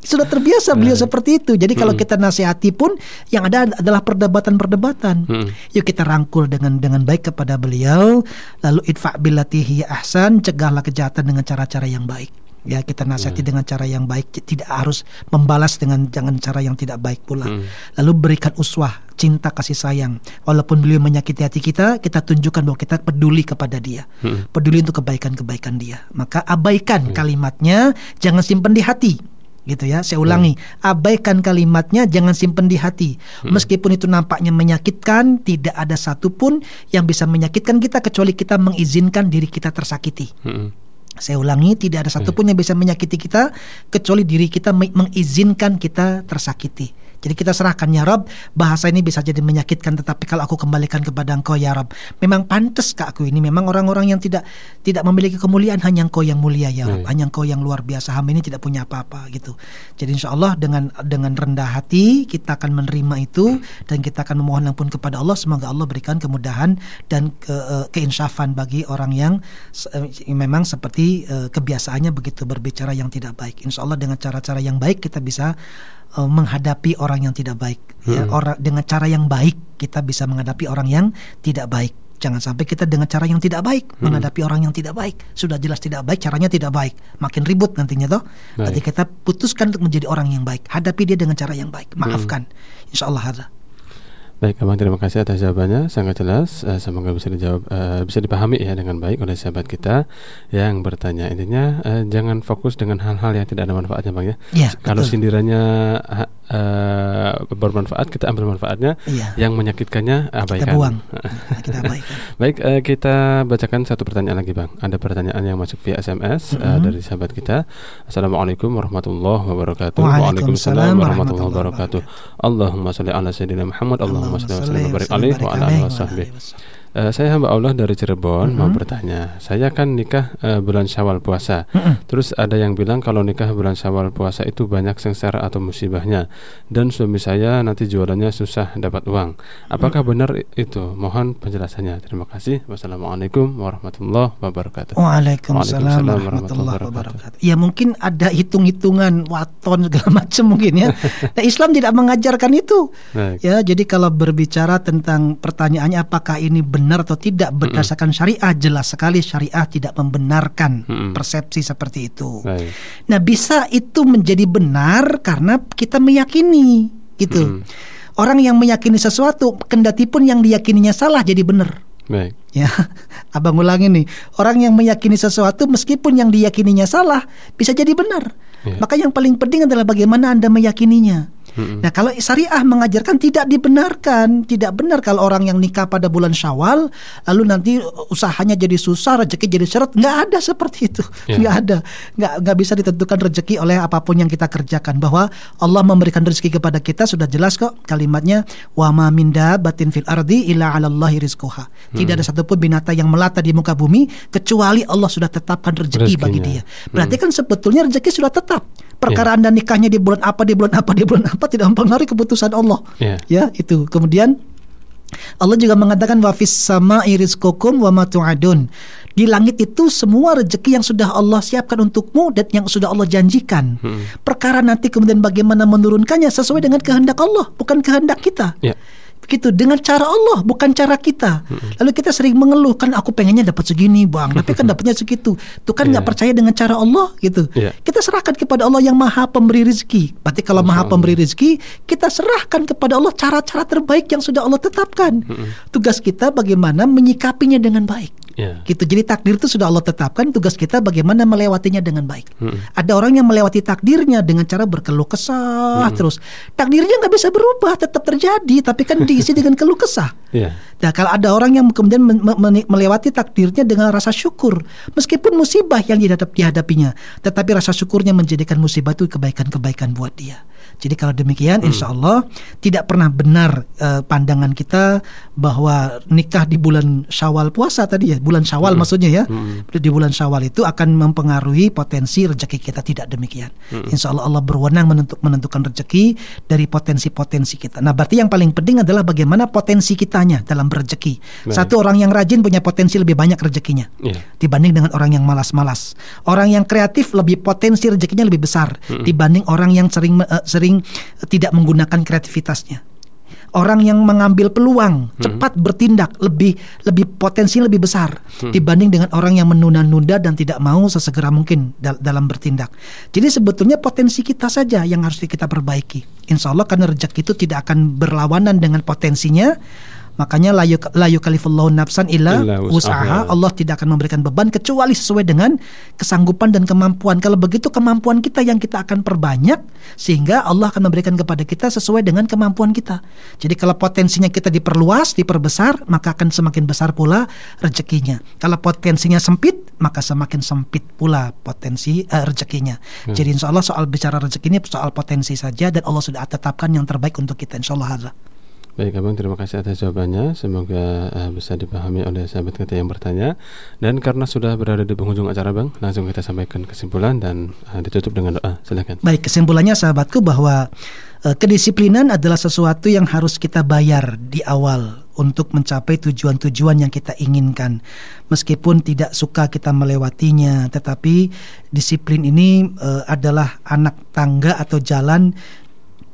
Sudah terbiasa beliau seperti itu. Jadi kalau kita nasihati pun yang ada adalah perdebatan-perdebatan. Mm. yuk kita rangkul dengan dengan baik kepada beliau. Lalu idfa billati hiya ahsan cegahlah kejahatan dengan cara-cara yang baik. Ya kita nasihati dengan cara yang baik tidak harus membalas dengan jangan cara yang tidak baik pula. Hmm. lalu berikan uswah cinta kasih sayang. Walaupun beliau menyakiti hati kita kita tunjukkan bahwa kita peduli kepada dia. Hmm. peduli untuk kebaikan-kebaikan dia. Maka abaikan kalimatnya jangan simpan di hati. Gitu ya saya ulangi. Abaikan kalimatnya jangan simpan di hati. Meskipun itu nampaknya menyakitkan tidak ada satupun yang bisa menyakitkan kita kecuali kita mengizinkan diri kita tersakiti. Mm-mm. Saya ulangi, tidak ada satupun yang bisa menyakiti kita kecuali diri kita me- mengizinkan kita tersakiti. Jadi kita serahkan ya Rob, bahasa ini bisa jadi menyakitkan tetapi kalau aku kembalikan kepada Engkau ya Rob, memang pantas kak aku ini memang orang-orang yang tidak tidak memiliki kemuliaan hanya Engkau yang mulia ya Rob, Hmm. hanya Engkau yang luar biasa. Hamba ini tidak punya apa-apa gitu. Jadi insya Allah dengan dengan rendah hati kita akan menerima itu dan kita akan memohon ampun kepada Allah. Semoga Allah berikan kemudahan dan ke, eh, keinsafan bagi orang yang eh, memang seperti eh, kebiasaannya begitu berbicara yang tidak baik. Insya Allah dengan cara-cara yang baik kita bisa eh, menghadapi orang yang tidak baik. Ya, Hmm. orang dengan cara yang baik kita bisa menghadapi orang yang tidak baik. Jangan sampai kita dengan cara yang tidak baik menghadapi orang yang tidak baik. Sudah jelas tidak baik, caranya tidak baik. Makin ribut nantinya toh. Baik. kita putuskan untuk menjadi orang yang baik. Hadapi dia dengan cara yang baik. Maafkan. Insya Allah ada. Baik, Abang terima kasih atas jawabannya sangat jelas. Eh, semoga bisa dijawab, eh, bisa dipahami ya dengan baik oleh sahabat kita yang bertanya. Intinya eh, jangan fokus dengan hal-hal yang tidak ada manfaatnya, Bang ya. Iya, Kalau betul. sindirannya eh, bermanfaat, kita ambil manfaatnya. Iya. Yang menyakitkannya Kita abaikan. buang. Nah, kita abaikan. Baik, eh, kita bacakan satu pertanyaan lagi, Bang. Ada pertanyaan yang masuk via SMS eh, Mhm. dari sahabat kita. Assalamualaikum warahmatullahi wabarakatuh. Waalaikumsalam warahmatullahi warahmatullahi wabarakatuh. Allahumma shalli ala sayyidina Muhammad. Allahumma wa sallim wa barik alaihi wa ala alihi wa sahbihi. Eh, saya hamba Allah dari Cirebon mau Mhm. bertanya. Saya kan nikah eh, bulan Syawal puasa. Mm-mm. Terus ada yang bilang kalau nikah bulan Syawal puasa itu banyak sengsara atau musibahnya dan suami saya nanti jualannya susah dapat uang. Apakah benar i- itu? Mohon penjelasannya. Terima kasih. Wassalamualaikum warahmatullahi wabarakatuh. Waalaikumsalam Waalaikumsalam warahmatullahi warahmatullahi wabarakatuh. Ya mungkin ada hitung-hitungan waton segala macam mungkin ya. Nah, Islam tidak mengajarkan itu. Baik. Ya, jadi kalau berbicara tentang pertanyaannya apakah ini benar atau tidak berdasarkan syariah, jelas sekali syariah tidak membenarkan Mm-mm. persepsi seperti itu. Baik. Nah, bisa itu menjadi benar karena kita meyakini gitu. Mm. Orang yang meyakini sesuatu, kendati pun yang diyakininya salah jadi benar. Baik. Ya, abang ulangin nih. Orang yang meyakini sesuatu meskipun yang diyakininya salah bisa jadi benar. Iya. Maka yang paling penting adalah bagaimana anda meyakininya. Mm-mm. Nah, kalau syariah mengajarkan tidak dibenarkan, tidak benar kalau orang yang nikah pada bulan Syawal lalu nanti usahanya jadi susah, rezeki jadi seret, nggak ada seperti itu, Iya. nggak ada, nggak nggak bisa ditentukan rezeki oleh apa pun yang kita kerjakan. Bahwa Allah memberikan rezeki kepada kita sudah jelas kok kalimatnya wa ma min batin fil ardi illa 'alallahi rizquha. Tidak ada satupun binatang yang melata di muka bumi kecuali Allah sudah tetapkan rezeki bagi Rezekinya. dia. Berarti kan sebetulnya rezeki sudah tetap. Perkara Anda nikahnya di bulan apa, di bulan apa, di bulan apa tidak mempengaruhi keputusan Allah. Iya. Ya, itu. Kemudian Allah juga mengatakan wa fis sama'i rizqukum wa ma tu'adun. Di langit itu semua rezeki yang sudah Allah siapkan untukmu dan yang sudah Allah janjikan. Hmm. Perkara nanti kemudian bagaimana menurunkannya sesuai dengan kehendak Allah, bukan kehendak kita. Ya. Begitu dengan cara Allah bukan cara kita. Lalu kita sering mengeluh kan aku pengennya dapat segini bang, tapi kan dapatnya segitu. Tuh kan nggak Iya. percaya dengan cara Allah gitu. Iya. Kita serahkan kepada Allah yang maha pemberi rezeki. Berarti kalau maha pemberi rezeki, kita serahkan kepada Allah cara-cara terbaik yang sudah Allah tetapkan. Tugas kita bagaimana menyikapinya dengan baik. Ya. Gitu. Jadi takdir itu sudah Allah tetapkan, tugas kita bagaimana melewatinya dengan baik. Mm-mm. Ada orang yang melewati takdirnya dengan cara berkeluh kesah terus. Takdirnya nggak bisa berubah, tetap terjadi, tapi kan diisi dengan keluh kesah. Ya. Nah, kalau ada orang yang kemudian melewati takdirnya dengan rasa syukur, meskipun musibah yang dihadap dihadapinya, tetapi rasa syukurnya menjadikan musibah itu kebaikan-kebaikan buat dia. Jadi kalau demikian, insya Allah tidak pernah benar eh, pandangan kita bahwa nikah di bulan Syawal puasa tadi ya, bulan Syawal maksudnya ya, di bulan Syawal itu akan mempengaruhi potensi rezeki kita tidak demikian. Insya Allah Allah berwenang menentuk, menentukan rezeki dari potensi-potensi kita. Nah, berarti yang paling penting adalah bagaimana potensi kitanya dalam berrezeki. Baik. Satu orang yang rajin punya potensi lebih banyak rezekinya Ya. dibanding dengan orang yang malas-malas. Orang yang kreatif lebih potensi rezekinya lebih besar dibanding orang yang sering eh, sering tidak menggunakan kreativitasnya. Orang yang mengambil peluang cepat bertindak lebih lebih potensi lebih besar dibanding dengan orang yang menunda-nunda dan tidak mau sesegera mungkin dal- dalam bertindak. Jadi sebetulnya potensi kita saja yang harus kita perbaiki. Insya Allah karena rezeki itu tidak akan berlawanan dengan potensinya. Makanya la yuk- la yukallifullahu nafsan illa usaha Allah tidak akan memberikan beban kecuali sesuai dengan kesanggupan dan kemampuan. Kalau begitu kemampuan kita yang kita akan perbanyak sehingga Allah akan memberikan kepada kita sesuai dengan kemampuan kita. Jadi kalau potensinya kita diperluas, diperbesar, maka akan semakin besar pula rezekinya. Kalau potensinya sempit, maka semakin sempit pula potensi eh, rezekinya. Jadi insya Allah soal bicara rezeki ini soal potensi saja dan Allah sudah tetapkan yang terbaik untuk kita insya Allah. Baik Abang, terima kasih atas jawabannya. Semoga eh, bisa dipahami oleh sahabat kita yang bertanya. Dan karena sudah berada di penghujung acara Bang, langsung kita sampaikan kesimpulan dan eh, ditutup dengan doa. Silakan. Baik, kesimpulannya sahabatku bahwa eh, kedisiplinan adalah sesuatu yang harus kita bayar di awal untuk mencapai tujuan-tujuan yang kita inginkan. Meskipun tidak suka kita melewatinya, tetapi disiplin ini eh, adalah anak tangga atau jalan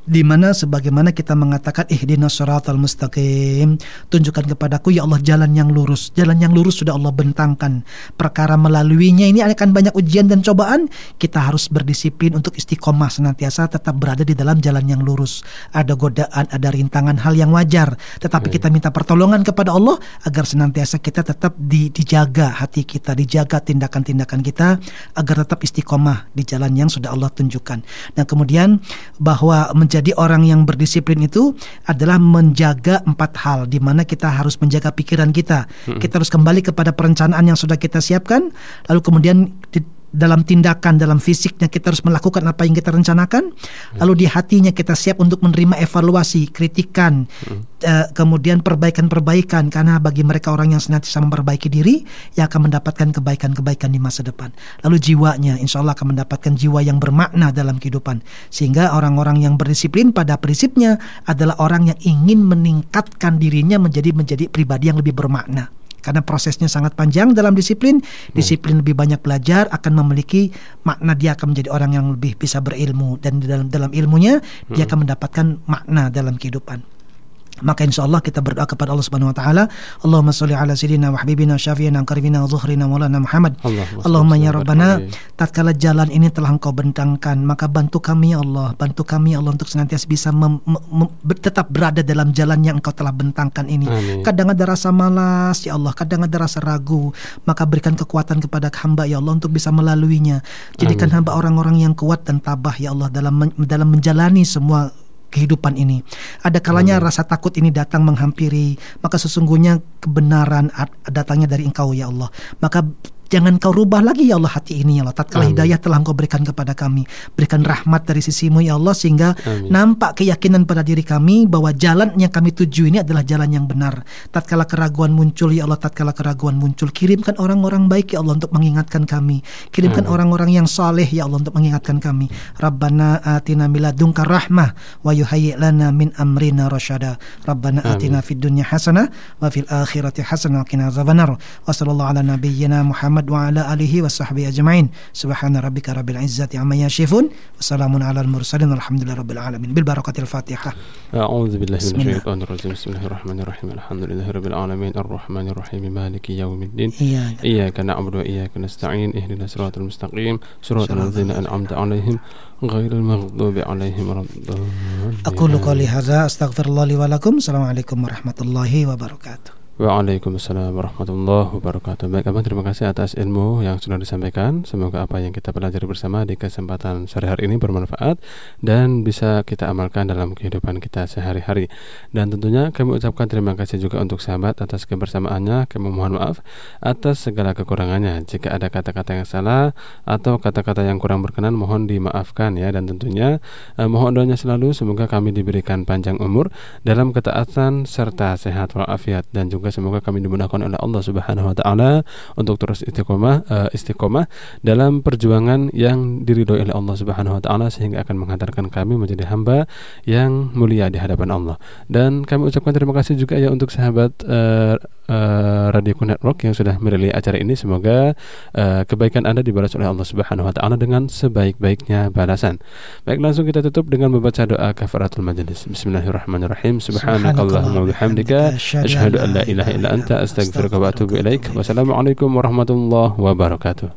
di mana sebagaimana kita mengatakan ihdinas siratal mustaqim. Tunjukkan kepadaku ya Allah jalan yang lurus. Jalan yang lurus sudah Allah bentangkan. Perkara melaluinya ini akan banyak ujian dan cobaan. Kita harus berdisiplin untuk istiqomah senantiasa tetap berada di dalam jalan yang lurus. Ada godaan ada rintangan hal yang wajar. Tetapi kita minta pertolongan kepada Allah agar senantiasa kita tetap di, dijaga hati kita dijaga tindakan-tindakan kita agar tetap istiqomah di jalan yang sudah Allah tunjukkan. Dan kemudian bahwa menjadi orang yang berdisiplin itu adalah menjaga empat hal di mana kita harus menjaga pikiran kita. Kita harus kembali kepada perencanaan yang sudah kita siapkan, lalu kemudian di- dalam tindakan, dalam fisiknya kita harus melakukan apa yang kita rencanakan, lalu di hatinya kita siap untuk menerima evaluasi, kritikan, eh, kemudian perbaikan-perbaikan. Karena bagi mereka orang yang senantiasa memperbaiki diri yang akan mendapatkan kebaikan-kebaikan di masa depan. Lalu jiwanya insya Allah akan mendapatkan jiwa yang bermakna dalam kehidupan. Sehingga orang-orang yang berdisiplin pada prinsipnya adalah orang yang ingin meningkatkan dirinya menjadi menjadi pribadi yang lebih bermakna. Karena prosesnya sangat panjang dalam disiplin, disiplin lebih banyak belajar akan memiliki makna dia akan menjadi orang yang lebih bisa berilmu. Dan di dalam dalam ilmunya dia akan mendapatkan makna dalam kehidupan. Maka insya Allah kita berdoa kepada Allah Subhanahu Wa Taala. Allahumma salli ala sayyidina wa habibina syafiina qaribina wa zuhrina maulana Muhammad. Allahumma Allahumma ya Rabbana tatkala jalan ini telah Engkau bentangkan maka bantu kami ya Allah bantu kami ya Allah untuk senantiasa bisa mem- mem- tetap berada dalam jalan yang Engkau telah bentangkan ini Amin. kadang ada rasa malas ya Allah kadang ada rasa ragu maka berikan kekuatan kepada hamba ya Allah untuk bisa melaluinya jadikan hamba orang-orang yang kuat dan tabah ya Allah dalam dalam menjalani semua kehidupan ini. Ada kalanya rasa takut ini datang menghampiri, maka sesungguhnya kebenaran datangnya dari Engkau ya Allah. Maka Jangan kau rubah lagi ya Allah hati ini ya Allah. Tatkala Amin. hidayah telah engkau berikan kepada kami. Berikan rahmat dari sisimu ya Allah sehingga Amin. nampak keyakinan pada diri kami bahwa jalan yang kami tuju ini adalah jalan yang benar. Tatkala keraguan muncul ya Allah, tatkala keraguan muncul, kirimkan orang-orang baik ya Allah untuk mengingatkan kami. Kirimkan orang-orang yang saleh ya Allah untuk mengingatkan kami. Rabbana atina miladunka rahmah wa yuhayyi lana min amrina rasyada. Rabbana atina fid dunya hasanah wa fil akhirati hasanah wa qina azabannar. Wa sallallahu ala nabiyyina Muhammad Muhammad wa ala alihi wa sahbihi ajma'in. Subhana rabbika rabbil izzati amma yasifun. Wassalamun ala al-mursalin walhamdulillahi rabbil alamin. Bil barakatil Fatihah. A'udzu billahi minasyaitonir rajim. Bismillahirrahmanirrahim. Alhamdulillahi rabbil alamin. Arrahmanir rahim. Maliki yaumiddin. Iyyaka na'budu wa iyyaka nasta'in. Ihdinas siratal mustaqim. Siratal ladzina an'amta 'alaihim غير المغضوب عليهم ولا أقول قولي هذا أستغفر الله لي ولكم السلام عليكم ورحمة الله وبركاته Waalaikumsalam warahmatullahi wabarakatuh. Baik, Abang terima kasih atas ilmu yang sudah disampaikan. Semoga apa yang kita pelajari bersama di kesempatan sore hari ini bermanfaat dan bisa kita amalkan dalam kehidupan kita sehari-hari. Dan tentunya kami ucapkan terima kasih juga untuk sahabat atas kebersamaannya. Kami mohon maaf atas segala kekurangannya. Jika ada kata-kata yang salah atau kata-kata yang kurang berkenan mohon dimaafkan ya dan tentunya eh, mohon doanya selalu semoga kami diberikan panjang umur dalam ketaatan serta sehat walafiat dan juga semoga kami dimudahkan oleh Allah Subhanahu wa taala untuk terus istiqomah uh, istiqomah dalam perjuangan yang diridhoi oleh Allah Subhanahu wa taala sehingga akan menghantarkan kami menjadi hamba yang mulia di hadapan Allah. Dan kami ucapkan terima kasih juga ya untuk sahabat uh, uh, Radio Network yang sudah merilis acara ini semoga uh, kebaikan Anda dibalas oleh Allah Subhanahu wa taala dengan sebaik-baiknya balasan. Baik langsung kita tutup dengan membaca doa kafaratul majelis. Bismillahirrahmanirrahim. Subhanakallahumma wa bihamdika asyhadu an la ilaha illa anta astaghfiruka wa atubu ilaik. Wassalamualaikum warahmatullahi wabarakatuh.